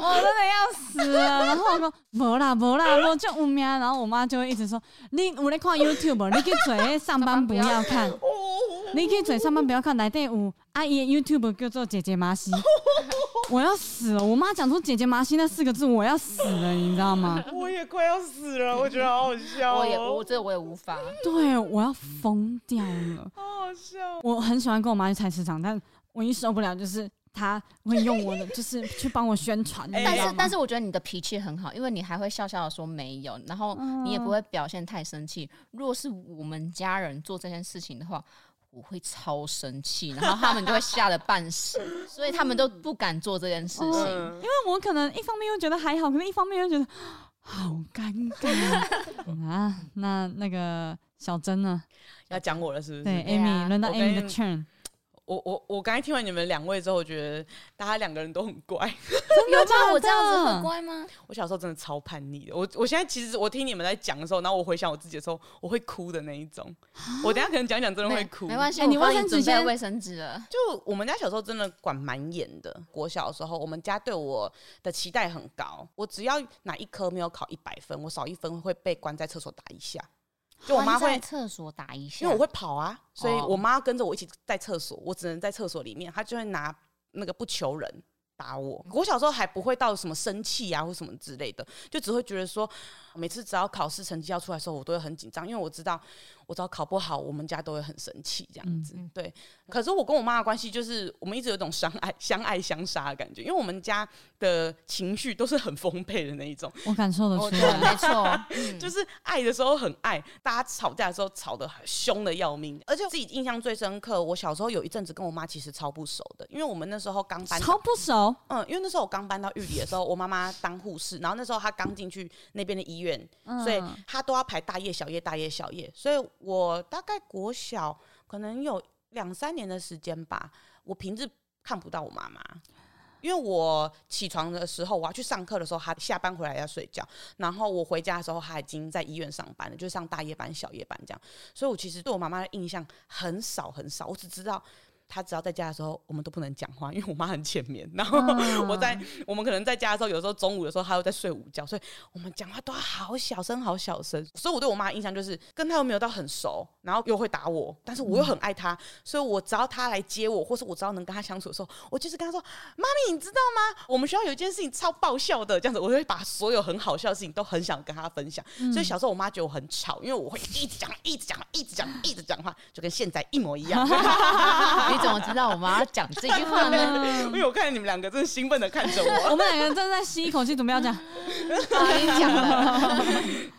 Speaker 1: 我真的要死了。然后我说：“没啦没啦，我就有名。”然后我妈就会一直说：“你有在看 YouTube，你去做上班不要看。”你可以嘴上班不要看，来电五阿姨 YouTube 叫做姐姐麻西，我要死了！我妈讲出姐姐麻西那四个字，我要死了，你知道吗？
Speaker 3: 我也快要死了，我觉得好好笑，喔。
Speaker 2: 我也我这我也无法。
Speaker 1: 对，我要疯掉了，
Speaker 3: 好好笑。
Speaker 1: 我很喜欢跟我妈去菜市场，但我一受不了就是。他会用我的，就是去帮我宣传。
Speaker 2: 但是，但是我觉得你的脾气很好，因为你还会笑笑的说没有，然后你也不会表现太生气。若是我们家人做这件事情的话，我会超生气，然后他们就会吓得半死，所以他们都不敢做这件事情。
Speaker 1: 因为我可能一方面又觉得还好，可能一方面又觉得好尴尬啊。那那个小珍呢？
Speaker 3: 要讲我了是不是？
Speaker 1: 对，Amy，轮到 Amy 的 turn。
Speaker 3: 我我我刚才听完你们两位之后，我觉得大家两个人都很乖。
Speaker 2: 有吗？我这样子很乖吗？
Speaker 3: 我小时候真的超叛逆的。我我现在其实我听你们在讲的时候，然后我回想我自己的时候，我会哭的那一种。我等下可能讲讲真的会哭。
Speaker 2: 没关系，你卫生纸现在卫生纸了。
Speaker 3: 就我们家小时候真的管蛮严的。国小的时候，我们家对我的期待很高。我只要哪一科没有考一百分，我少一分会被关在厕所打一下。就我妈会
Speaker 2: 在厕所打一下，
Speaker 3: 因为我会跑啊，所以我妈跟着我一起在厕所，我只能在厕所里面，她就会拿那个不求人打我。我小时候还不会到什么生气啊或什么之类的，就只会觉得说，每次只要考试成绩要出来的时候，我都会很紧张，因为我知道。我只要考不好，我们家都会很生气，这样子。嗯、对，可是我跟我妈的关系就是，我们一直有一种相爱、相爱相杀的感觉，因为我们家的情绪都是很丰沛的那一种。
Speaker 1: 我感受得出来，
Speaker 2: 没错，
Speaker 3: 就是爱的时候很爱，大家吵架的时候吵得很凶的要命。而且我自己印象最深刻，我小时候有一阵子跟我妈其实超不熟的，因为我们那时候刚搬，
Speaker 1: 超不熟。
Speaker 3: 嗯，因为那时候我刚搬到玉里的时候，我妈妈当护士，然后那时候她刚进去那边的医院，嗯、所以她都要排大夜小夜、大夜小夜，所以。我大概国小可能有两三年的时间吧，我平日看不到我妈妈，因为我起床的时候，我要去上课的时候，她下班回来要睡觉，然后我回家的时候，她已经在医院上班了，就上大夜班、小夜班这样，所以我其实对我妈妈的印象很少很少，我只知道他只要在家的时候，我们都不能讲话，因为我妈很浅眠。然后 我在我们可能在家的时候，有时候中午的时候，她又在睡午觉，所以我们讲话都要好小声，好小声。所以我对我妈的印象就是跟她又没有到很熟，然后又会打我，但是我又很爱她，所以我只要她来接我，或是我只要能跟她相处的时候，我就是跟她说：“妈咪，你知道吗？我们学校有一件事情超爆笑的，这样子，我会把所有很好笑的事情都很想跟她分享。所以小时候我妈觉得我很吵，因为我会一直讲，一直讲，一直讲，一直讲话，就跟现在一模一样。
Speaker 2: 你怎么知道我妈要讲这句话呢？
Speaker 3: 因为我看见你们两个真的兴奋的看着我，
Speaker 1: 我们两个正在吸一口气，准备要讲，
Speaker 2: 我 已经讲了。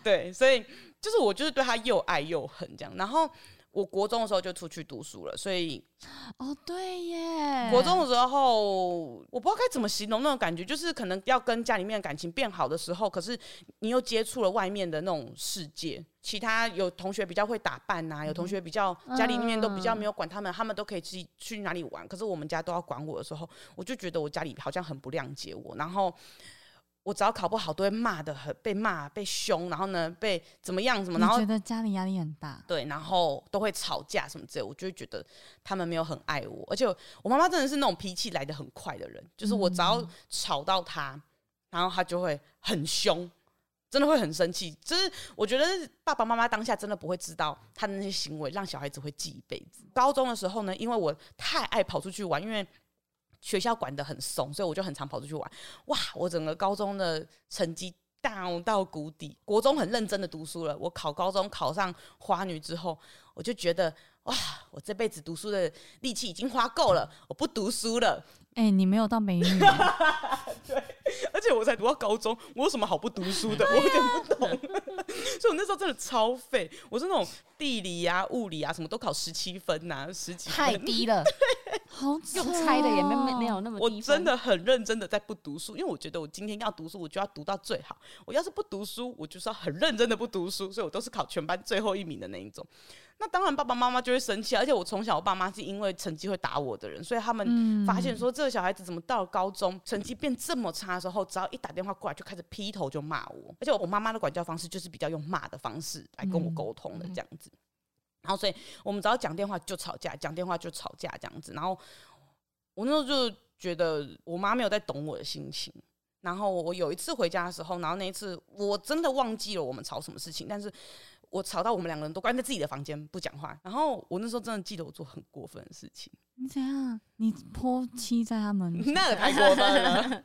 Speaker 3: 对，所以就是我就是对他又爱又恨这样。然后我国中的时候就出去读书了，所以
Speaker 1: 哦对耶，
Speaker 3: 国中的时候我不知道该怎么形容那种感觉，就是可能要跟家里面的感情变好的时候，可是你又接触了外面的那种世界。其他有同学比较会打扮呐、啊，有同学比较家里面都比较没有管他们，他们都可以去去哪里玩。可是我们家都要管我的时候，我就觉得我家里好像很不谅解我。然后我只要考不好，都会骂的很，被骂被凶，然后呢被怎么样什么，然后
Speaker 1: 觉得家里压力很大。
Speaker 3: 对，然后都会吵架什么之类，我就会觉得他们没有很爱我。而且我妈妈真的是那种脾气来得很快的人，就是我只要吵到她，然后她就会很凶。真的会很生气，就是我觉得爸爸妈妈当下真的不会知道他的那些行为让小孩子会记一辈子。高中的时候呢，因为我太爱跑出去玩，因为学校管得很松，所以我就很常跑出去玩。哇，我整个高中的成绩 down 到谷底。国中很认真的读书了，我考高中考上花女之后，我就觉得哇，我这辈子读书的力气已经花够了，我不读书了。
Speaker 1: 哎、欸，你没有到美女。
Speaker 3: 对，而且我才读到高中，我有什么好不读书的？我有点不懂。所以我那时候真的超废，我是那种地理啊、物理啊什么都考十七分呐、啊，十几分
Speaker 2: 太低了，
Speaker 1: 好
Speaker 2: 用猜的也没没没有那么低。
Speaker 3: 我真的很认真的在不读书，因为我觉得我今天要读书，我就要读到最好。我要是不读书，我就是要很认真的不读书，所以我都是考全班最后一名的那一种。那当然，爸爸妈妈就会生气，而且我从小我爸妈是因为成绩会打我的人，所以他们发现说这个小孩子怎么到了高中成绩变这么差的时候，只要一打电话过来就开始劈头就骂我，而且我妈妈的管教方式就是比较用骂的方式来跟我沟通的这样子。然后所以我们只要讲电话就吵架，讲电话就吵架这样子。然后我那时候就觉得我妈没有在懂我的心情。然后我有一次回家的时候，然后那一次我真的忘记了我们吵什么事情，但是。我吵到我们两个人都关在自己的房间不讲话，然后我那时候真的记得我做很过分的事情。
Speaker 1: 你怎样？你泼漆在他们？
Speaker 3: 那个太过分了。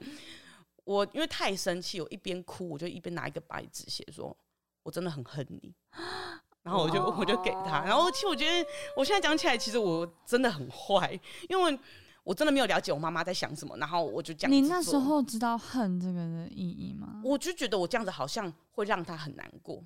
Speaker 3: 我因为太生气，我一边哭，我就一边拿一个白纸写说：“我真的很恨你。”然后我就我就给他。然后其实我觉得我现在讲起来，其实我真的很坏，因为我真的没有了解我妈妈在想什么。然后我就这样。
Speaker 1: 你那时候知道恨这个的意义吗？
Speaker 3: 我就觉得我这样子好像会让他很难过。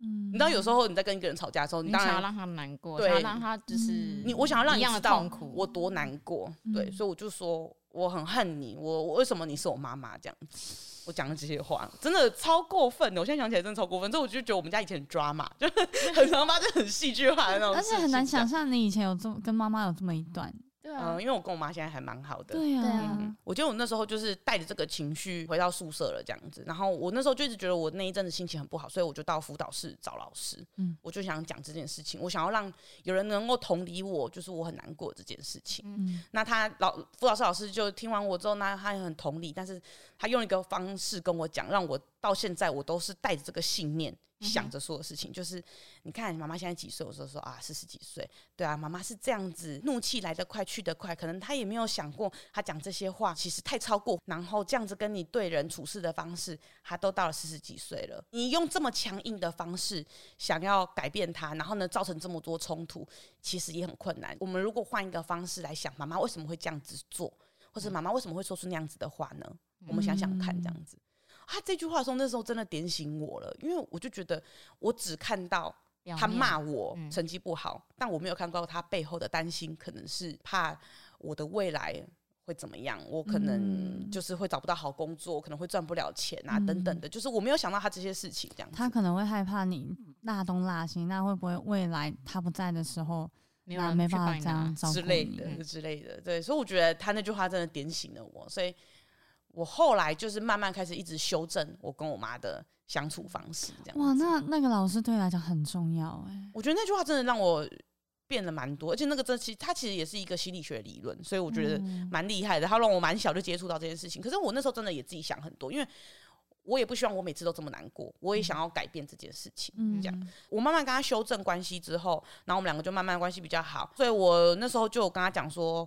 Speaker 3: 嗯，你知道有时候你在跟一个人吵架的时候，你当然
Speaker 2: 想要让他难过，
Speaker 3: 对，
Speaker 2: 想要让他就是
Speaker 3: 你，我想要让你知道我多难过，对，所以我就说我很恨你，我我为什么你是我妈妈这样子？我讲的这些话真的超过分的，我现在想起来真的超过分，所以我就觉得我们家以前很抓嘛，就很常发生很戏剧化的那种，
Speaker 1: 而且很难想象你以前有这么跟妈妈有这么一段。
Speaker 3: 对啊，嗯，因为我跟我妈现在还蛮好的。
Speaker 1: 对啊，
Speaker 3: 嗯，我觉得我那时候就是带着这个情绪回到宿舍了，这样子。然后我那时候就一直觉得我那一阵子心情很不好，所以我就到辅导室找老师。嗯，我就想讲这件事情，我想要让有人能够同理我，就是我很难过这件事情。嗯，那他老辅导室老师就听完我之后，那他也很同理，但是他用一个方式跟我讲，让我到现在我都是带着这个信念。想着说的事情，就是你看，妈妈现在几岁？我说说啊，四十几岁。对啊，妈妈是这样子，怒气来得快，去得快。可能她也没有想过，她讲这些话其实太超过。然后这样子跟你对人处事的方式，她都到了四十几岁了。你用这么强硬的方式想要改变她，然后呢，造成这么多冲突，其实也很困难。我们如果换一个方式来想，妈妈为什么会这样子做，或者妈妈为什么会说出那样子的话呢？我们想想看，这样子。他这句话说，那时候真的点醒我了，因为我就觉得我只看到他骂我成绩不好，但我没有看到他背后的担心，可能是怕我的未来会怎么样，我可能就是会找不到好工作，可能会赚不了钱啊，等等的，就是我没有想到他这些事情这样。
Speaker 1: 他可能会害怕你落东落西，那会不会未来他不在的时候，你没办法这样
Speaker 3: 之类的之类的？对，所以我觉得他那句话真的点醒了我，所以。我后来就是慢慢开始一直修正我跟我妈的相处方式，这样。
Speaker 1: 哇，那那个老师对你来讲很重要哎。
Speaker 3: 我觉得那句话真的让我变了蛮多，而且那个真其实它其实也是一个心理学理论，所以我觉得蛮厉害的。他让我蛮小就接触到这件事情，可是我那时候真的也自己想很多，因为我也不希望我每次都这么难过，我也想要改变这件事情。这样，我慢慢跟他修正关系之后，然后我们两个就慢慢关系比较好，所以我那时候就跟他讲说，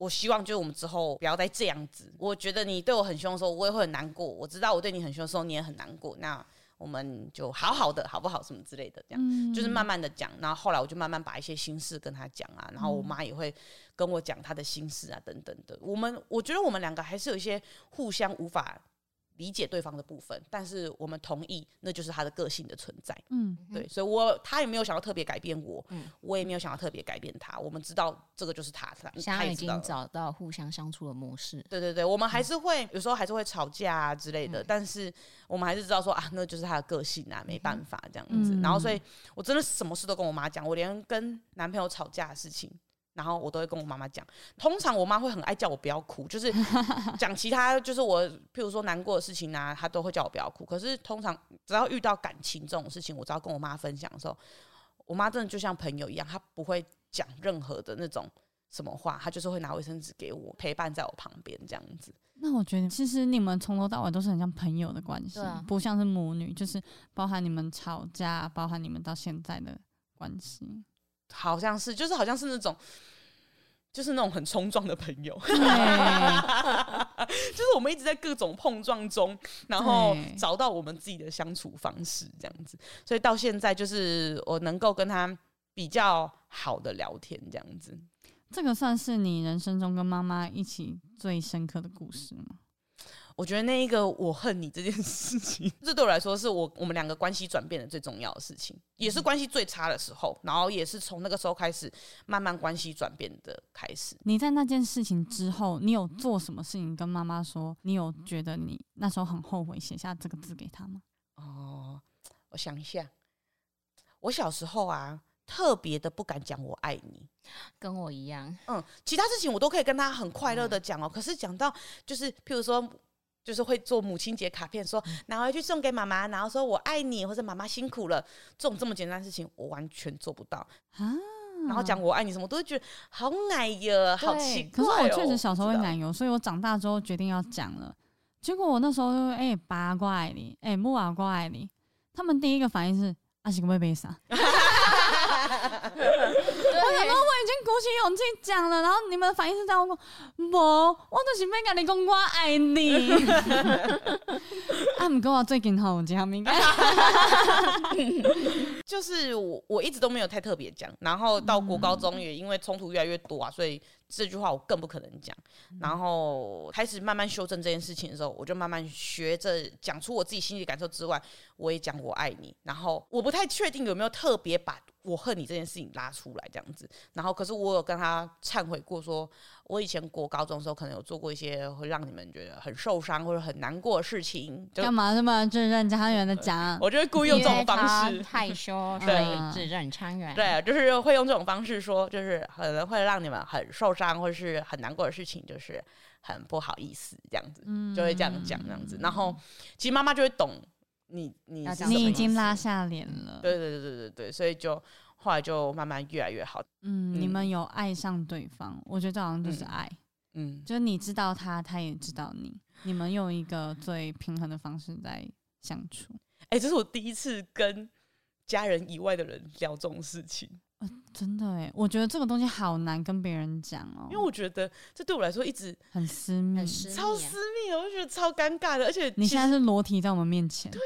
Speaker 3: 我希望就是我们之后不要再这样子。我觉得你对我很凶的时候，我也会很难过。我知道我对你很凶的时候，你也很难过。那我们就好好的，好不好？什么之类的，这样、嗯、就是慢慢的讲。然后后来我就慢慢把一些心事跟他讲啊，然后我妈也会跟我讲她的心事啊，等等的。我们我觉得我们两个还是有一些互相无法。理解对方的部分，但是我们同意，那就是他的个性的存在。嗯，对，所以我他也没有想要特别改变我，嗯，我也没有想要特别改变他。我们知道这个就是他，他
Speaker 2: 现在已经找到互相相处的模式。
Speaker 3: 对对对，我们还是会、嗯、有时候还是会吵架啊之类的，嗯、但是我们还是知道说啊，那就是他的个性啊，没办法这样子。嗯、然后，所以我真的什么事都跟我妈讲，我连跟男朋友吵架的事情。然后我都会跟我妈妈讲，通常我妈会很爱叫我不要哭，就是 讲其他，就是我譬如说难过的事情啊，她都会叫我不要哭。可是通常只要遇到感情这种事情，我只要跟我妈分享的时候，我妈真的就像朋友一样，她不会讲任何的那种什么话，她就是会拿卫生纸给我，陪伴在我旁边这样子。
Speaker 1: 那我觉得其实你们从头到尾都是很像朋友的关系，啊、不像是母女，就是包含你们吵架，包含你们到现在的关系，
Speaker 3: 好像是，就是好像是那种。就是那种很冲撞的朋友，就是我们一直在各种碰撞中，然后找到我们自己的相处方式，这样子。所以到现在，就是我能够跟他比较好的聊天，这样子。
Speaker 1: 这个算是你人生中跟妈妈一起最深刻的故事吗？
Speaker 3: 我觉得那一个我恨你这件事情，这对我来说是我我们两个关系转变的最重要的事情，也是关系最差的时候，然后也是从那个时候开始慢慢关系转变的开始。
Speaker 1: 你在那件事情之后，你有做什么事情跟妈妈说？你有觉得你那时候很后悔写下这个字给她吗？
Speaker 3: 哦，我想一下，我小时候啊，特别的不敢讲我爱你，
Speaker 2: 跟我一样。
Speaker 3: 嗯，其他事情我都可以跟她很快乐的讲哦，可是讲到就是譬如说。就是会做母亲节卡片，说拿回去送给妈妈，然后说我爱你，或者妈妈辛苦了，这种这么简单的事情，我完全做不到啊。然后讲我爱你什么，我都会觉得好奶油，好奇怪哦。
Speaker 1: 可是我确实小时候会奶油，所以我长大之后决定要讲了。结果我那时候就哎，八卦爱你，哎，木啊我爱你，他们第一个反应是阿西个妹妹啥？我想说我已经鼓起勇气讲了，然后你们的反应是这样，我说不，我就是没跟你讲我爱你。啊，唔跟我最近好这样应该，
Speaker 3: 就是我我一直都没有太特别讲，然后到国高中也因为冲突越来越多啊，所以。这句话我更不可能讲，然后开始慢慢修正这件事情的时候，我就慢慢学着讲出我自己心里感受之外，我也讲我爱你。然后我不太确定有没有特别把我恨你这件事情拉出来这样子。然后可是我有跟他忏悔过说，说我以前国高中的时候可能有做过一些会让你们觉得很受伤或者很难过的事情。
Speaker 1: 干嘛这么字正腔圆的讲？
Speaker 3: 我就会故意用这种方式
Speaker 2: 害羞，所以字正腔圆。
Speaker 3: 对，就是会用这种方式说，就是可能会让你们很受伤。或是很难过的事情，就是很不好意思，这样子，嗯、就会这样讲，这样子。然后，其实妈妈就会懂你，你
Speaker 1: 你已经拉下脸了。
Speaker 3: 对对对对对对，所以就后来就慢慢越来越好。
Speaker 1: 嗯，嗯，你们有爱上对方，我觉得这好像就是爱。嗯，嗯就是你知道他，他也知道你，你们用一个最平衡的方式在相处。
Speaker 3: 哎、欸，这是我第一次跟家人以外的人聊这种事情。
Speaker 1: 呃、真的哎，我觉得这个东西好难跟别人讲哦，
Speaker 3: 因为我觉得这对我来说一直
Speaker 1: 很私密，
Speaker 3: 超私密的，我就觉得超尴尬的。而且
Speaker 1: 你现在是裸体在我们面前，
Speaker 3: 对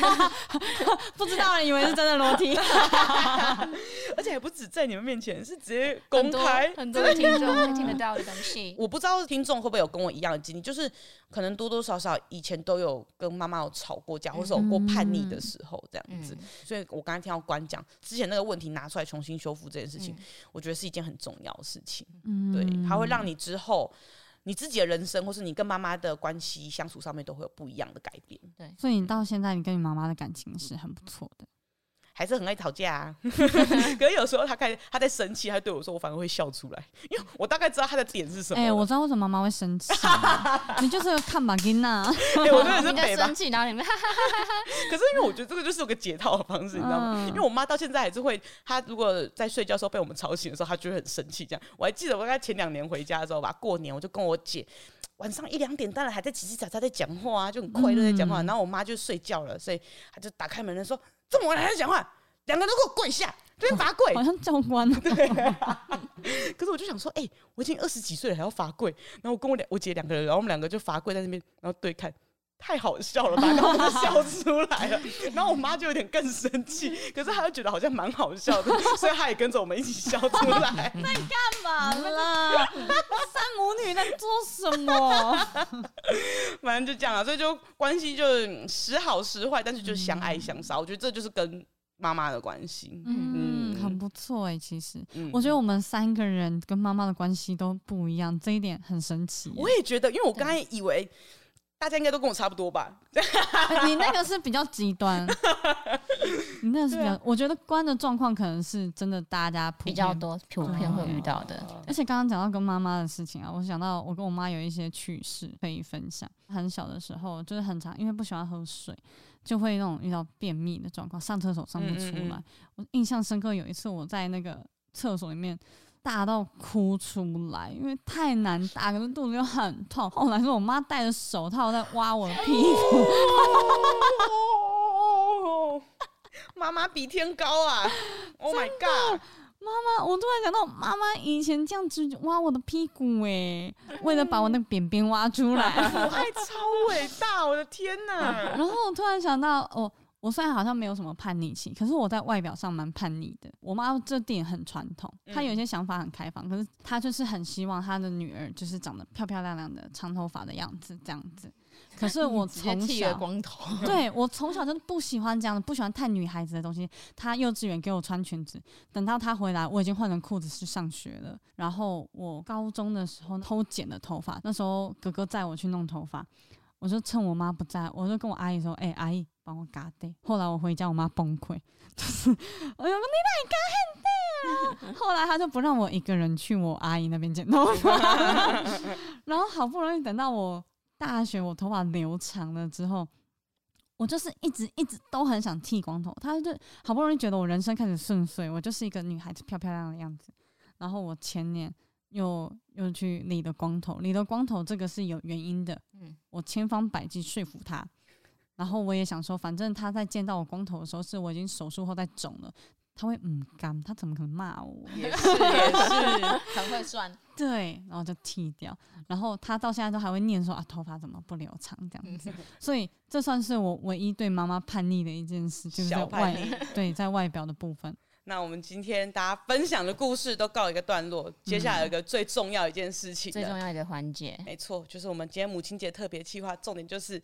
Speaker 3: 啊，
Speaker 1: 不知道人以为是真的裸体，
Speaker 3: 而且也不止在你们面前，是直接公开，
Speaker 2: 很多，很多听众会听得到的东西。
Speaker 3: 我不知道听众会不会有跟我一样的经历，就是可能多多少少以前都有跟妈妈有吵过架，或是有过叛逆的时候这样子。嗯、所以我刚才听到关讲之前那个问题拿出来重新。修复这件事情，嗯、我觉得是一件很重要的事情。嗯，对，它会让你之后你自己的人生，或是你跟妈妈的关系相处上面，都会有不一样的改变。
Speaker 2: 对，
Speaker 1: 所以你到现在，你跟你妈妈的感情是很不错的。
Speaker 3: 还是很爱吵架啊。可是有时候他开他在生气，他对我说，我反而会笑出来，因为我大概知道他的点是什么。哎、
Speaker 1: 欸，我知道为什么妈妈会生气，你就是个看马金娜。
Speaker 3: 哎、欸，我真的是北吧。
Speaker 2: 生气，然后你们，
Speaker 3: 可是因为我觉得这个就是有个解套的方式，你知道吗？嗯、因为我妈到现在还是会，她如果在睡觉的时候被我们吵醒的时候，她就会很生气。这样，我还记得我在前两年回家的时候吧，过年我就跟我姐。晚上一两点，当然还在叽叽喳喳在讲话啊，就很快乐在讲话。嗯、然后我妈就睡觉了，所以她就打开门来说：“这么晚还在讲话，两个人都给我跪下，这边罚跪。”
Speaker 1: 好像教官。
Speaker 3: 可是我就想说，哎、欸，我已经二十几岁了，还要罚跪。然后我跟我两我姐两个人，然后我们两个就罚跪在那边，然后对看。太好笑了吧，然后我就笑出来了，然后我妈就有点更生气，可是她又觉得好像蛮好笑的，所以她也跟着我们一起笑出来。
Speaker 1: 在干嘛啦？三母女在做什么？
Speaker 3: 反正就这样啊，所以就关系就时好时坏，但是就相爱相杀。嗯、我觉得这就是跟妈妈的关系。
Speaker 1: 嗯，嗯很不错哎、欸，其实、嗯、我觉得我们三个人跟妈妈的关系都不一样，这一点很神奇。
Speaker 3: 我也觉得，因为我刚才以为。大家应该都跟我差不多吧？
Speaker 1: 你那个是比较极端，你那个是比较，我觉得关的状况可能是真的，大家
Speaker 2: 比较多普遍会遇到的。
Speaker 1: 而且刚刚讲到跟妈妈的事情啊，我想到我跟我妈有一些趣事可以分享。很小的时候就是很长，因为不喜欢喝水，就会那种遇到便秘的状况，上厕所上不出来。我印象深刻，有一次我在那个厕所里面。大到哭出来，因为太难打，可是肚子又很痛。后来是我妈戴着手套在挖我的屁股，
Speaker 3: 妈妈比天高啊！Oh my god，
Speaker 1: 妈妈，我突然想到，妈妈以前这样子挖我的屁股，哎，为了把我那个便便挖出来，
Speaker 3: 我爱超伟大，我的天呐！
Speaker 1: 然后我突然想到，哦。我虽然好像没有什么叛逆期，可是我在外表上蛮叛逆的。我妈这点很传统，她有些想法很开放，可是她就是很希望她的女儿就是长得漂漂亮亮的长头发的样子这样子。可是我 从小
Speaker 2: 光头，
Speaker 1: 对，我从小就不喜欢这样的，不喜欢太女孩子的东西。她幼稚园给我穿裙子，等到她回来，我已经换成裤子去上学了。然后我高中的时候偷剪了头发，那时候哥哥载我去弄头发。我就趁我妈不在，我就跟我阿姨说：“哎、欸，阿姨帮我嘎的。”后来我回家，我妈崩溃，就是哎呦：“你哪嘎很的？” 后来她就不让我一个人去我阿姨那边剪头发，然后好不容易等到我大学，我头发留长了之后，我就是一直一直都很想剃光头。她就好不容易觉得我人生开始顺遂，我就是一个女孩子漂漂亮亮的样子。然后我前年。又又去理了光头，理了光头，这个是有原因的。嗯，我千方百计说服他，然后我也想说，反正他在见到我光头的时候，是我已经手术后在肿了，他会嗯干，他怎么可能骂我？
Speaker 2: 也是也是，很会算。
Speaker 1: 对，然后就剃掉，然后他到现在都还会念说啊，头发怎么不留长这样子。所以这算是我唯一对妈妈叛逆的一件事，就是在外对在外表的部分。
Speaker 3: 那我们今天大家分享的故事都告一个段落，接下来有一个最重要一件事情，
Speaker 2: 最重要一个环节，
Speaker 3: 没错，就是我们今天母亲节特别计划，重点就是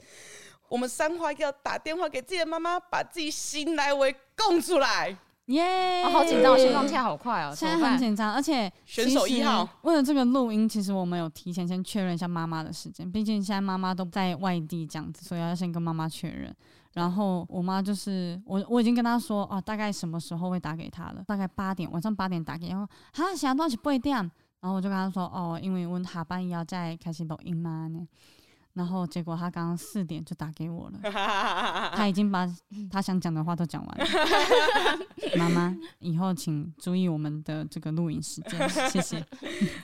Speaker 3: 我们三花要打电话给自己的妈妈，把自己心内话讲出来。
Speaker 1: 耶、yeah!
Speaker 2: 哦，好紧张，心脏跳好快哦，
Speaker 1: 现在很紧张，而且
Speaker 3: 选手一号
Speaker 1: 为了这个录音，其实我们有提前先确认一下妈妈的时间，毕竟现在妈妈都在外地这样子，所以要先跟妈妈确认。然后我妈就是我，我已经跟她说哦，大概什么时候会打给她了，大概八点，晚上八点打给，然后哈，想到是八点，然后我就跟她说哦，因为我下班要再开始录音嘛呢。然后结果他刚刚四点就打给我了，他已经把 他想讲的话都讲完了。妈妈，以后请注意我们的这个录影时间，谢谢。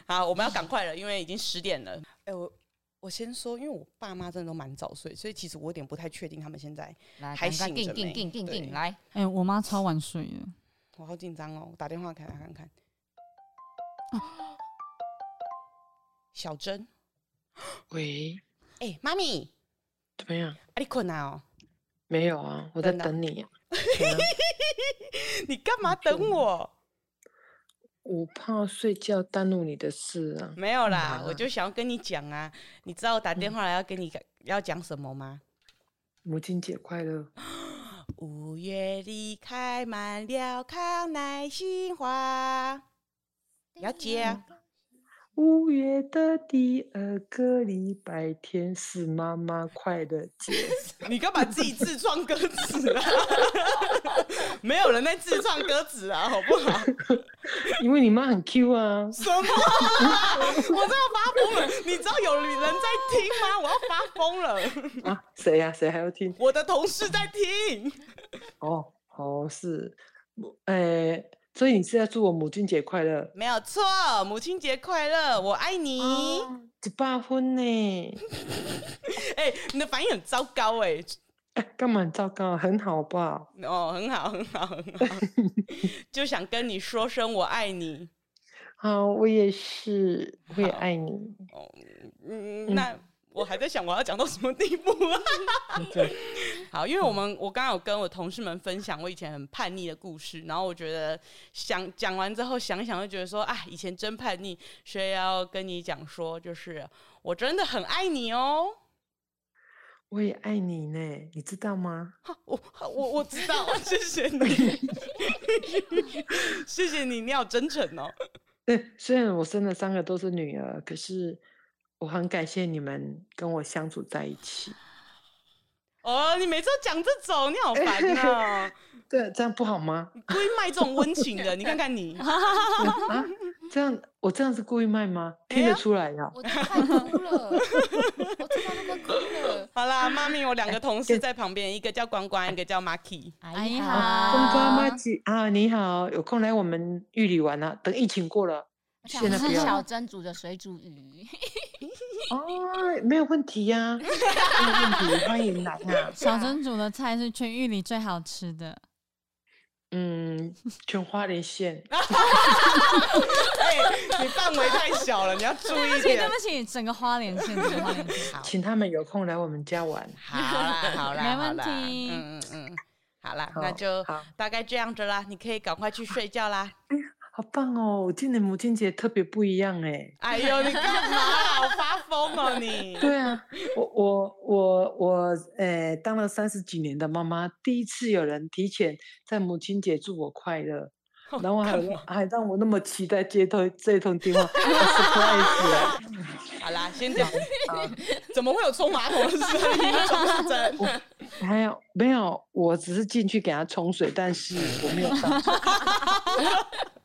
Speaker 3: 好，我们要赶快了，因为已经十点了。哎我。我先说，因为我爸妈真的都蛮早睡，所以其实我有点不太确定他们现在还醒着没。
Speaker 1: 来，哎、欸，我妈超晚睡的，
Speaker 3: 我好紧张哦！我打电话给她看看。小珍，
Speaker 4: 喂，
Speaker 3: 哎、欸，妈咪，
Speaker 4: 怎么样？啊，
Speaker 3: 你困了哦？
Speaker 4: 没有啊，我在等你。啊、
Speaker 3: 你干嘛等我？
Speaker 4: 我怕睡觉耽误你的事啊！
Speaker 3: 没有啦，嗯、我就想要跟你讲啊，你知道我打电话来要跟你、嗯、要讲什么吗？
Speaker 4: 母亲节快乐！
Speaker 3: 五月里开满了康乃馨花，要接啊！
Speaker 4: 五月的第二个礼拜天是妈妈快乐节。
Speaker 3: 你干嘛自己自创歌词啊？没有人在自创歌词啊，好不好？
Speaker 4: 因为你妈很 Q 啊。
Speaker 3: 什么？我真要发疯了！你知道有人在听吗？我要发疯了！
Speaker 4: 啊，谁呀、啊？谁还要听？
Speaker 3: 我的同事在听。
Speaker 4: 哦，哦，是，哎、欸。所以你是要祝我母亲节快乐？
Speaker 3: 没有错，母亲节快乐，我爱你。
Speaker 4: 一百分呢？
Speaker 3: 哎、欸，你的反应很糟糕哎、欸。
Speaker 4: 哎，干嘛很糟糕？很好吧？
Speaker 3: 哦，很好，很好，很好。就想跟你说声我爱你。
Speaker 4: 好，我也是，我也爱你。
Speaker 3: 哦，嗯，那。嗯我还在想我要讲到什么地步啊？好，因为我们我刚刚有跟我同事们分享我以前很叛逆的故事，然后我觉得想讲完之后想想，就觉得说啊，以前真叛逆，所以要跟你讲说，就是我真的很爱你哦。
Speaker 4: 我也爱你呢，你知道吗？
Speaker 3: 我我我知道，谢谢你，谢谢你，你好真诚哦。
Speaker 4: 对，虽然我生了三个都是女儿，可是。我很感谢你们跟我相处在一起。
Speaker 3: 哦，你每次都讲这种，你好烦啊！
Speaker 4: 对，这样不好吗？
Speaker 3: 你故意卖这种温情的，你看看你。
Speaker 4: 啊，这样我这样是故意卖吗？听得出来呀。
Speaker 2: 我太哭了，我听到那么哭了。
Speaker 3: 好啦，妈咪，我两个同事在旁边，一个叫关关，一个叫 Marky。
Speaker 2: 阿姨好，
Speaker 4: 关关 Marky 啊，你好，有空来我们玉里玩啊。等疫情过了，现在不要。
Speaker 2: 小珍煮的水煮鱼。
Speaker 4: 哦，没有问题呀、啊，没有问题，欢迎来啊！
Speaker 1: 小珍煮的菜是全玉里最好吃的，
Speaker 4: 嗯，全花莲县。
Speaker 3: 哎、欸，你范围太小了，你要注意点。
Speaker 1: 对不起，对不起，整个花莲县，整个花莲县。
Speaker 4: 请他们有空来我们家玩。
Speaker 3: 好啦，好啦，
Speaker 1: 没问题。
Speaker 3: 嗯嗯嗯，好啦，那就大概这样子啦，你可以赶快去睡觉啦。
Speaker 4: 好棒哦！我今年母亲节特别不一样哎。
Speaker 3: 哎呦，你干嘛？好发疯哦你！
Speaker 4: 对啊，我我我我，呃，当了三十几年的妈妈，第一次有人提前在母亲节祝我快乐，然后还还让我那么期待接通这通电话，不 好
Speaker 3: 啦，先讲。怎么会有冲马桶的声音？冲水针？
Speaker 4: 还有没有？我只是进去给他冲水，但是我没有上水。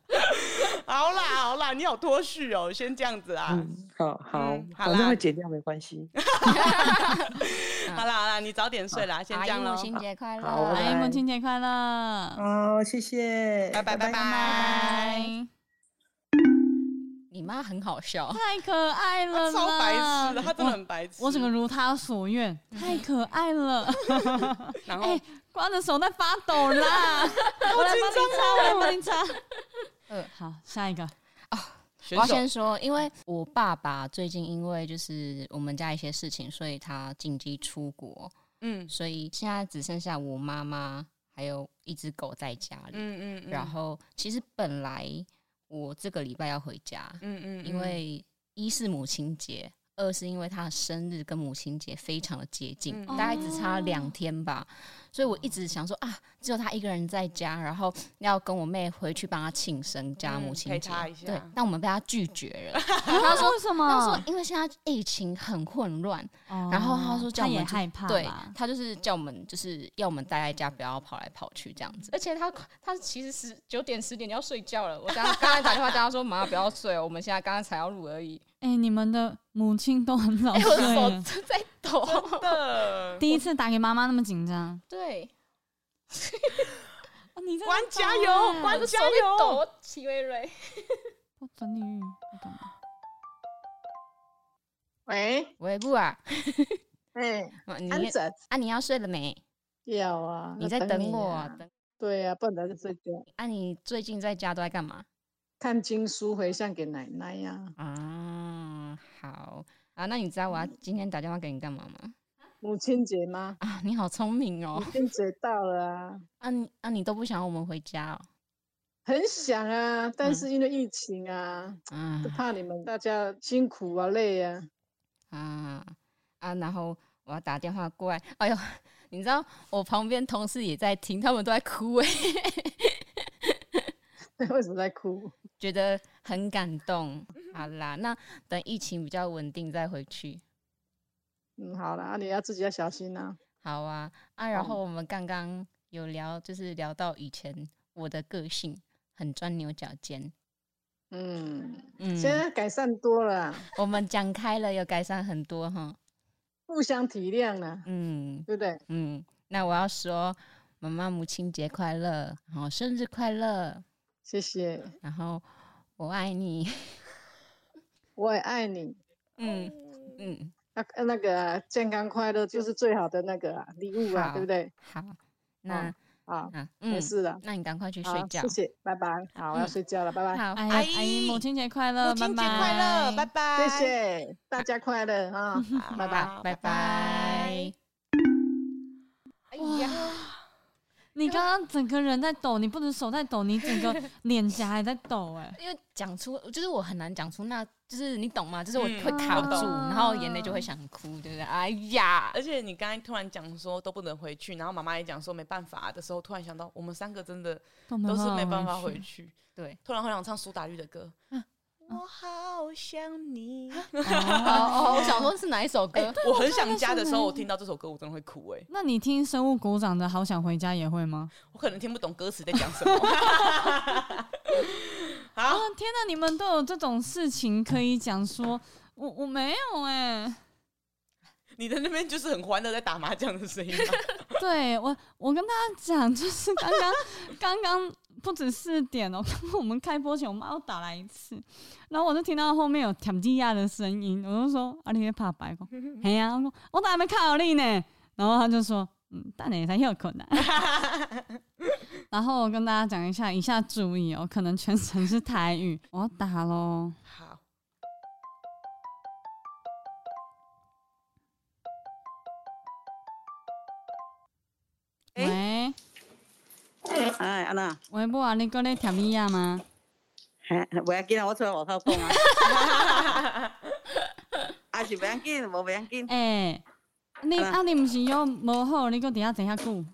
Speaker 3: 好啦好啦，你好脱序哦，先这样子啦。
Speaker 4: 嗯、好好，嗯、好反正会剪掉没关系。
Speaker 3: 好啦好啦，你早点睡啦，先这样喽。
Speaker 2: 母亲节快乐！
Speaker 1: 阿姨母亲节快乐！
Speaker 4: 好，谢谢，
Speaker 3: 拜拜拜拜。拜拜
Speaker 2: 你妈很好笑，
Speaker 1: 太可爱了，
Speaker 3: 超白痴的，她真的很白痴。
Speaker 1: 我整个如她所愿，太可爱了。然后，光着手在发抖啦，我来帮你擦，我来帮你擦。嗯，好，下一个。
Speaker 2: 哦，我要先说，因为我爸爸最近因为就是我们家一些事情，所以他紧急出国，嗯，所以现在只剩下我妈妈还有一只狗在家里，嗯嗯，然后其实本来我这个礼拜要回家，嗯嗯，因为一是母亲节，二是因为他的生日跟母亲节非常的接近，大概只差两天吧。所以我一直想说啊，只有他一个人在家，然后要跟我妹回去帮他庆生加母亲节，嗯、陪他一下。对，但我们被他拒绝了。他说
Speaker 1: 为什么？
Speaker 2: 他说因为现在疫情很混乱，哦、然后他说叫我们
Speaker 1: 他也害怕，
Speaker 2: 对，他就是叫我们就是要我们待在家，不要跑来跑去这样子。而且他他其实十九点十点你要睡觉了。我刚刚才打电话跟他说妈妈不要睡哦，我们现在刚刚才要录而已。
Speaker 1: 哎、欸，你们的母亲都很早睡，
Speaker 2: 我的手在抖。
Speaker 3: 真的，
Speaker 1: 第一次打给妈妈那么紧张。
Speaker 2: 对。
Speaker 1: 你在
Speaker 3: 关加油，关加油，
Speaker 2: 齐薇瑞。
Speaker 1: 我等你，
Speaker 2: 喂喂，不啊？
Speaker 5: 哎，
Speaker 2: 你啊，你要睡了没？
Speaker 5: 要啊。
Speaker 2: 你在等我？等。
Speaker 5: 对啊，不能在睡觉。
Speaker 2: 啊，你最近在家都在干嘛？
Speaker 5: 看经书，回向给奶奶呀。
Speaker 2: 啊，好啊。那你知道我要今天打电话给你干嘛吗？
Speaker 5: 母亲节吗？
Speaker 2: 啊，你好聪明哦！
Speaker 5: 母亲节到了啊！
Speaker 2: 啊你啊，你都不想我们回家哦？
Speaker 5: 很想啊，但是因为疫情啊，嗯，就怕你们大家辛苦啊，累啊。
Speaker 2: 啊啊，然后我要打电话过来。哎呦，你知道我旁边同事也在听，他们都在哭哎。
Speaker 5: 为什么在哭？
Speaker 2: 觉得很感动。好啦，那等疫情比较稳定再回去。
Speaker 5: 嗯，好啦，你要自己要小心呐。
Speaker 2: 好啊，啊，然后我们刚刚有聊，就是聊到以前我的个性很钻牛角尖。
Speaker 5: 嗯嗯，现在改善多了。
Speaker 2: 我们讲开了，有改善很多哈。
Speaker 5: 互相体谅了，嗯，对不对？
Speaker 2: 嗯，那我要说，妈妈母亲节快乐，然后生日快乐，
Speaker 5: 谢谢。
Speaker 2: 然后我爱你，
Speaker 5: 我也爱你。
Speaker 2: 嗯嗯，
Speaker 5: 那那个健康快乐就是最好的那个礼物啊，对不对？
Speaker 2: 好，那。
Speaker 5: 好，没事了，
Speaker 2: 那你赶快去睡觉。
Speaker 5: 谢谢，拜拜。好，我要睡觉了，拜拜。
Speaker 2: 好，
Speaker 1: 阿姨，母亲节快乐，
Speaker 3: 母亲节快乐，拜拜。
Speaker 5: 谢谢大家，快乐啊，拜拜，
Speaker 2: 拜拜。
Speaker 1: 哎呀，你刚刚整个人在抖，你不能手在抖，你整个 脸颊还在抖，哎，
Speaker 2: 因为讲出，就是我很难讲出那。就是你懂吗？就是我会卡住，嗯、然后眼泪就会想哭，对不对？哎呀！
Speaker 3: 而且你刚才突然讲说都不能回去，然后妈妈也讲说没办法的时候，突然想到我们三个真的都是没办法回去。对，突然很想唱苏打绿的歌。啊、我好想你。
Speaker 2: 哦哦，我想说是哪一首歌？
Speaker 3: 欸、我很想家的时候，我听到这首歌，我真的会哭哎。
Speaker 1: 那你听生物鼓掌的好想回家也会吗？
Speaker 3: 我可能听不懂歌词在讲什么。
Speaker 1: 啊！天哪，你们都有这种事情可以讲，说我我没有哎、欸。
Speaker 3: 你的那边就是很欢乐在打麻将的声音。
Speaker 1: 对我，我跟大家讲，就是刚刚刚刚不止四点哦、我们开播前，我妈又打来一次，然后我就听到后面有甜鸡鸭的声音，我就说啊，你在怕白讲，哎呀，我我打还没看好你呢，然后他就说。嗯，但你才有可能。然后我跟大家讲一下，以下注意哦，可能全程是台语。我要打喽。好。喂。
Speaker 6: 哎，安娜。
Speaker 1: 喂，不啊，你过来甜米亚吗？
Speaker 6: 嘿，不要紧啊，我出来外头讲啊。还 是袂要紧，无袂要紧。诶。
Speaker 1: 你啊，你毋是腰无好，你搁伫遐坐遐久？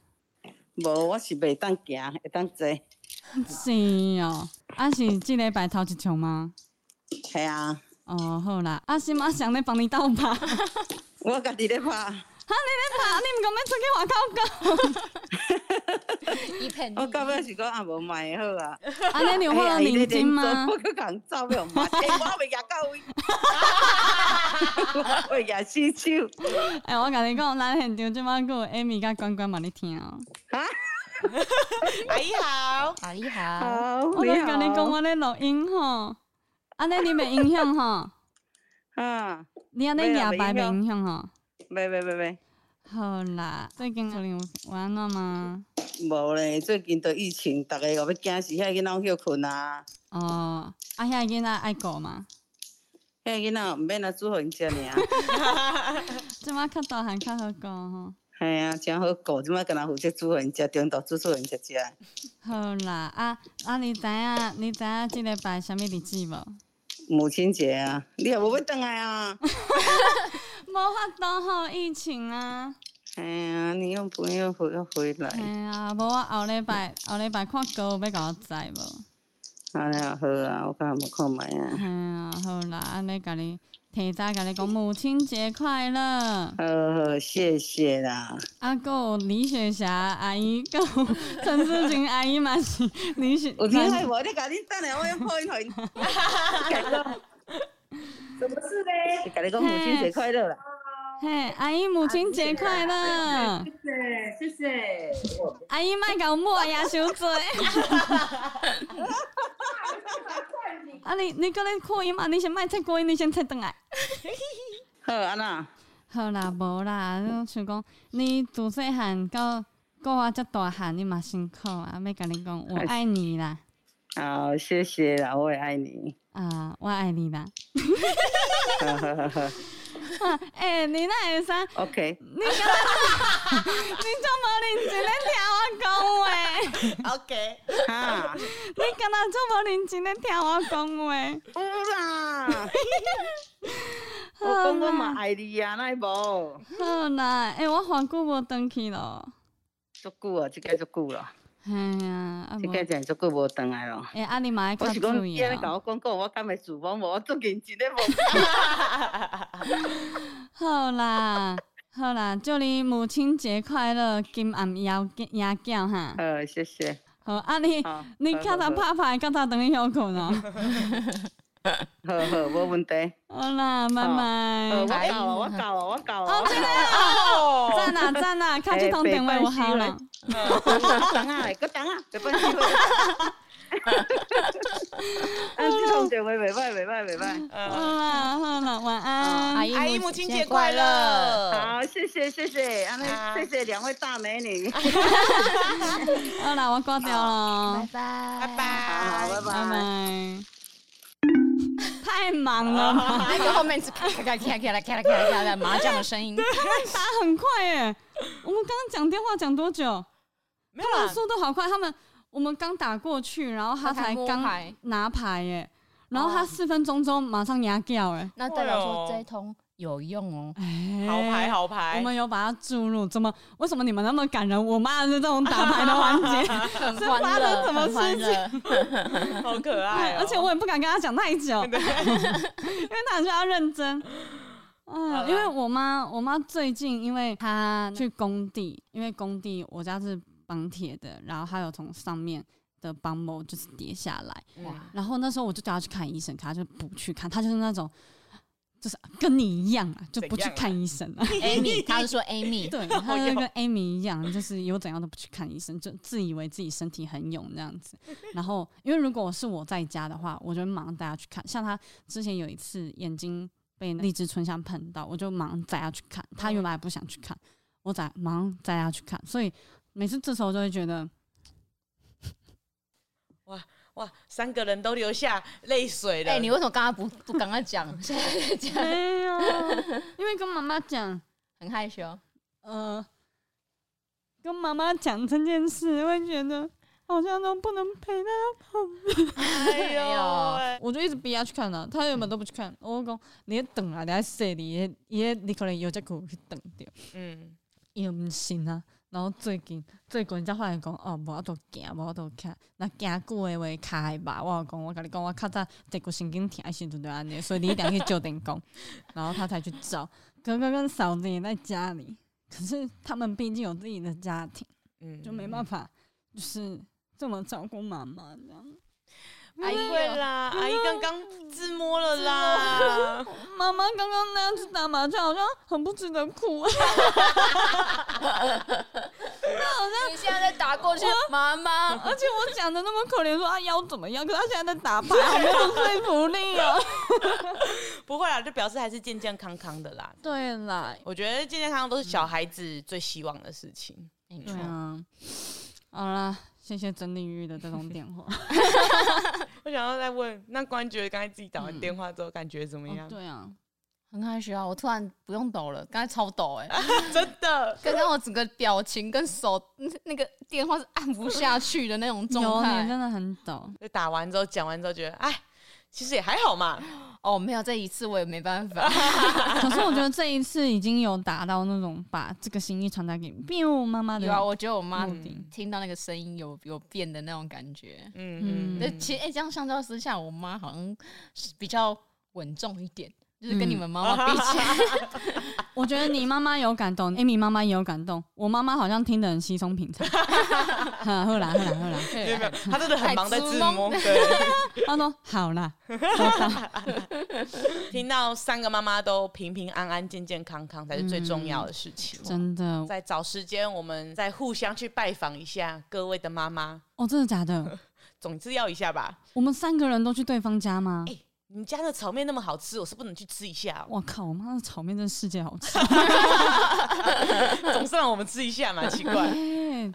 Speaker 6: 无，我是袂当行，会当坐。
Speaker 1: 是哦，啊是即礼拜头一场吗？
Speaker 6: 系啊。
Speaker 1: 哦，好啦，啊是马上咧帮你倒吧。
Speaker 6: 我家己咧拍。
Speaker 1: 哈，你咧拍，你唔讲要出去外口讲。
Speaker 2: 一片。
Speaker 6: 我到尾是讲啊，无卖好啊。
Speaker 1: 啊，你有换领巾吗？
Speaker 6: 我去共走没有卖，我未夹到位。我夹死手。
Speaker 1: 哎，我甲你讲，咱现场即摆阁有 Amy 甲关关嘛你听哦。
Speaker 6: 哈？
Speaker 3: 阿姨好，
Speaker 2: 阿姨好。
Speaker 6: 好。
Speaker 1: 我咧甲你讲，我咧录音吼。安尼你袂影响吼？
Speaker 6: 啊。
Speaker 1: 你安尼哑巴袂影响吼？
Speaker 6: 没没没没，
Speaker 1: 好啦，最近有有安怎吗？
Speaker 6: 无咧，最近都疫情，大家又要惊死，遐囡仔休困啊。
Speaker 1: 哦，啊遐囡仔爱顾吗？
Speaker 6: 遐囡仔毋免来煮互因食尔。
Speaker 1: 即马较大汉较好顾吼。
Speaker 6: 系啊，真好顾，即马干若负责煮互因食，中昼煮煮互因食食。
Speaker 1: 好啦，啊啊，你知影你知影即礼拜啥物日子无？
Speaker 6: 母亲节啊，你也无要倒来啊？
Speaker 1: 无法度吼，疫情啊。
Speaker 6: 哎呀，你用朋友回要回来。哎
Speaker 1: 呀，无我后礼拜后礼拜看歌要甲我载无？
Speaker 6: 哎呀，好啊，我看无看觅啊。
Speaker 1: 哎呀，好啦，安尼甲你。提早甲你讲母亲节快乐！
Speaker 6: 好好，谢谢啦。
Speaker 1: 阿个李雪霞阿姨，个 陈思琴阿姨嘛是李雪。
Speaker 6: 我听下我你赶紧等下，我。什么事呢？甲你讲母亲节快乐啦！
Speaker 1: 嘿，阿姨母亲节快乐！
Speaker 6: 谢谢谢谢。
Speaker 1: 阿姨莫甲我抹牙伤多。啊你你搁咧扩音嘛？你先莫切扩音，你先切转来。
Speaker 6: 好，安那？
Speaker 1: 好啦，无啦，想讲你自细汉到到我遮大汉，你嘛辛苦啊！要甲你讲，我爱你啦。
Speaker 6: 好，谢谢啦，我也爱你。
Speaker 1: 啊，我爱你啦。
Speaker 6: 好好好好。
Speaker 1: 啊，诶，你那会使
Speaker 6: ？OK。
Speaker 1: 你干嘛，你做无认真咧听我讲话
Speaker 3: ？OK。
Speaker 6: 哈。
Speaker 1: 你干嘛做无认真咧听我讲话？
Speaker 6: 有啦。我讲我嘛爱你啊，那无。
Speaker 1: 好啦，诶，我好久无转去咯。
Speaker 6: 足久啊，即个足久了。
Speaker 1: 哎呀，
Speaker 6: 这个真足够无转来咯。
Speaker 1: 哎，阿你妈还较注意啊。
Speaker 6: 我是讲，你甲我讲过，我敢会厨房无？我最近真的无。
Speaker 1: 好啦，好啦，祝你母亲节快乐，金暗腰压脚哈。
Speaker 6: 好，谢谢。
Speaker 1: 好，阿你，你叫他拍拍，叫他等于休困哦。
Speaker 6: 好好，无问题。
Speaker 1: 好啦，拜拜。
Speaker 6: 我搞了我搞了我搞
Speaker 1: 哦，真的哦，赞啊赞啊，看这通电话我好了。
Speaker 6: 等啊，搁等啊，别办机会。啊，这通电话袂歹袂歹袂歹。
Speaker 1: 好啦好啦，晚安。
Speaker 3: 阿姨母亲节快乐。
Speaker 6: 好，谢谢谢谢，阿妹，谢谢两位大美女。
Speaker 1: 好啦，我挂掉了。
Speaker 2: 拜拜
Speaker 3: 拜拜，
Speaker 6: 拜拜。
Speaker 1: 太忙了嘛，
Speaker 2: 那个后面是咔咔咔咔咔啦咔的麻将的声音，
Speaker 1: 他们打很快耶。我们刚刚讲电话讲多久？没有啦，速度好快。他们我们刚打过去，然后他才刚拿牌耶，然后他四分钟之后马上压掉哎，
Speaker 2: 那代表说这一通。有用哦，
Speaker 3: 好牌好牌，
Speaker 1: 我们有把它注入。怎么？为什么你们那么感人？我妈是这种打牌的环节，
Speaker 2: 是发生什么事情，
Speaker 3: 好可爱。
Speaker 1: 而且我也不敢跟他讲太久，因为他需要认真。嗯，因为我妈，我妈最近因为她去工地，因为工地我家是绑铁的，然后她有从上面的绑某就是跌下来，哇然后那时候我就叫她去看医生，可她就不去看，她就是那种。就是跟你一样啊，就不去看医生啊。
Speaker 2: Amy，他是说 Amy，
Speaker 1: 对，他就跟 Amy 一样，就是有怎样都不去看医生，就自以为自己身体很勇这样子。然后，因为如果是我在家的话，我就马上带他去看。像他之前有一次眼睛被荔枝春香碰到，我就马上带他去看。他原来不想去看，我再马上带他去看。所以每次这时候就会觉得，
Speaker 3: 哇。哇，三个人都流下泪水了。哎、
Speaker 2: 欸，你为什么刚刚不不刚刚讲？现在讲？
Speaker 1: 没有，因为跟妈妈讲
Speaker 2: 很害羞。
Speaker 1: 呃，跟妈妈讲这件事，会觉得好像都不能陪他跑。
Speaker 3: 哎呦，
Speaker 1: 我就一直逼她去看啊，她原本都不去看。我讲你等啊，你还说你，你你可能有这个去等掉。嗯，又不行啊。然后最近最近才发现讲哦，无法度行，无法度看，那行久的话开吧。我讲我跟你讲，我较早这个神经疼的时阵就安尼，所以你一定要去照电工。然后他才去找哥哥跟嫂子也在家里，可是他们毕竟有自己的家庭，嗯，就没办法，就是这么照顾妈妈这样。
Speaker 3: 阿姨会啦，阿姨刚刚自摸了啦。
Speaker 1: 妈妈刚刚那样子打麻将，好像很不值得哭。那
Speaker 2: 好像你现在在打过去，妈妈。
Speaker 1: 而且我讲的那么可怜，说啊腰怎么样？可是他现在在打牌，没有说服力哦。
Speaker 3: 不会啦，就表示还是健健康康的啦。
Speaker 1: 对啦，
Speaker 3: 我觉得健健康康都是小孩子最希望的事情。没错。
Speaker 1: 好啦。谢谢曾领域的这种电话。
Speaker 3: 我想要再问，那关觉刚才自己打完电话之后感觉怎么样？
Speaker 1: 嗯哦、对啊，
Speaker 2: 很开心啊！我突然不用抖了，刚才超抖哎、欸，
Speaker 3: 真的。
Speaker 2: 刚刚我整个表情跟手那个电话是按不下去的那种状态，
Speaker 1: 真的很抖。
Speaker 3: 就打完之后讲完之后觉得，哎。其实也还好嘛，
Speaker 2: 哦，没有这一次我也没办法。
Speaker 1: 可是我觉得这一次已经有达到那种把这个心意传达给我妈妈的。
Speaker 2: 有啊，我觉得我妈听到那个声音有有变的那种感觉。嗯嗯。那其实哎，这样相较之下，我妈好像比较稳重一点。就是跟你们妈妈比起来，
Speaker 1: 我觉得你妈妈有感动，Amy 妈妈也有感动。我妈妈好像听得很稀松平常。后来后来后来，
Speaker 3: 没有没有，她真的很忙在自摸。对，
Speaker 1: 她说好啦。
Speaker 3: 听到三个妈妈都平平安安、健健康康才是最重要的事情。
Speaker 1: 真的，
Speaker 3: 再找时间，我们再互相去拜访一下各位的妈妈。
Speaker 1: 哦，真的假的？
Speaker 3: 总之要一下吧。
Speaker 1: 我们三个人都去对方家吗？
Speaker 3: 你家的炒面那么好吃，我是不能去吃一下。
Speaker 1: 我靠，我妈的炒面真的世界好吃，
Speaker 3: 总是让我们吃一下嘛，奇怪。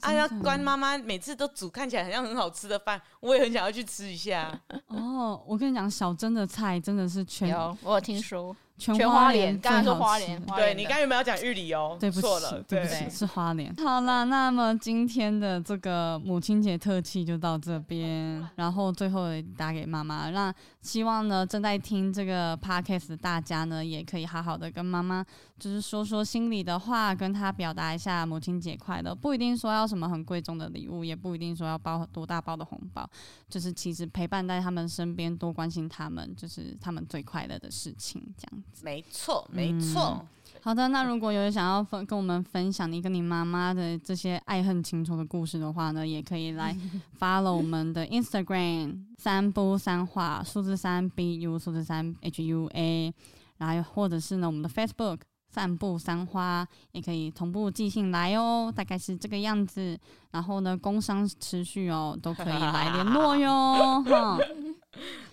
Speaker 3: 哎呀，关妈妈每次都煮看起来好像很好吃的饭，我也很想要去吃一下。
Speaker 1: 哦，我跟你讲，小珍的菜真的是全，
Speaker 2: 有我有听说。
Speaker 1: 全花莲，
Speaker 2: 刚才说花莲，
Speaker 3: 对你刚才有没有讲玉里哦？
Speaker 1: 对不起，
Speaker 3: 错了，
Speaker 1: 对不起，是花莲。好啦，那么今天的这个母亲节特辑就到这边，然后最后也打给妈妈，那希望呢正在听这个 podcast 的大家呢，也可以好好的跟妈妈就是说说心里的话，跟他表达一下母亲节快乐，不一定说要什么很贵重的礼物，也不一定说要包多大包的红包，就是其实陪伴在他们身边，多关心他们，就是他们最快乐的事情，这样子。
Speaker 3: 没错。没错、嗯，
Speaker 1: 好的。那如果有想要分跟我们分享你跟你妈妈的这些爱恨情仇的故事的话呢，也可以来 follow 我们的 Instagram 三不三话数字三 B U 数字三 H U A，然后或者是呢我们的 Facebook 散步三花，也可以同步寄信来哦，大概是这个样子。然后呢，工商持续哦，都可以来联络哟，哈。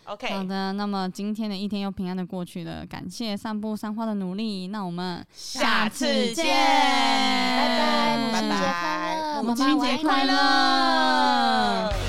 Speaker 3: OK，
Speaker 1: 好的，那么今天的一天又平安的过去了，感谢散步三花的努力，那我们
Speaker 3: 下次见，
Speaker 2: 拜拜，母亲节快乐，
Speaker 3: 母亲节快乐。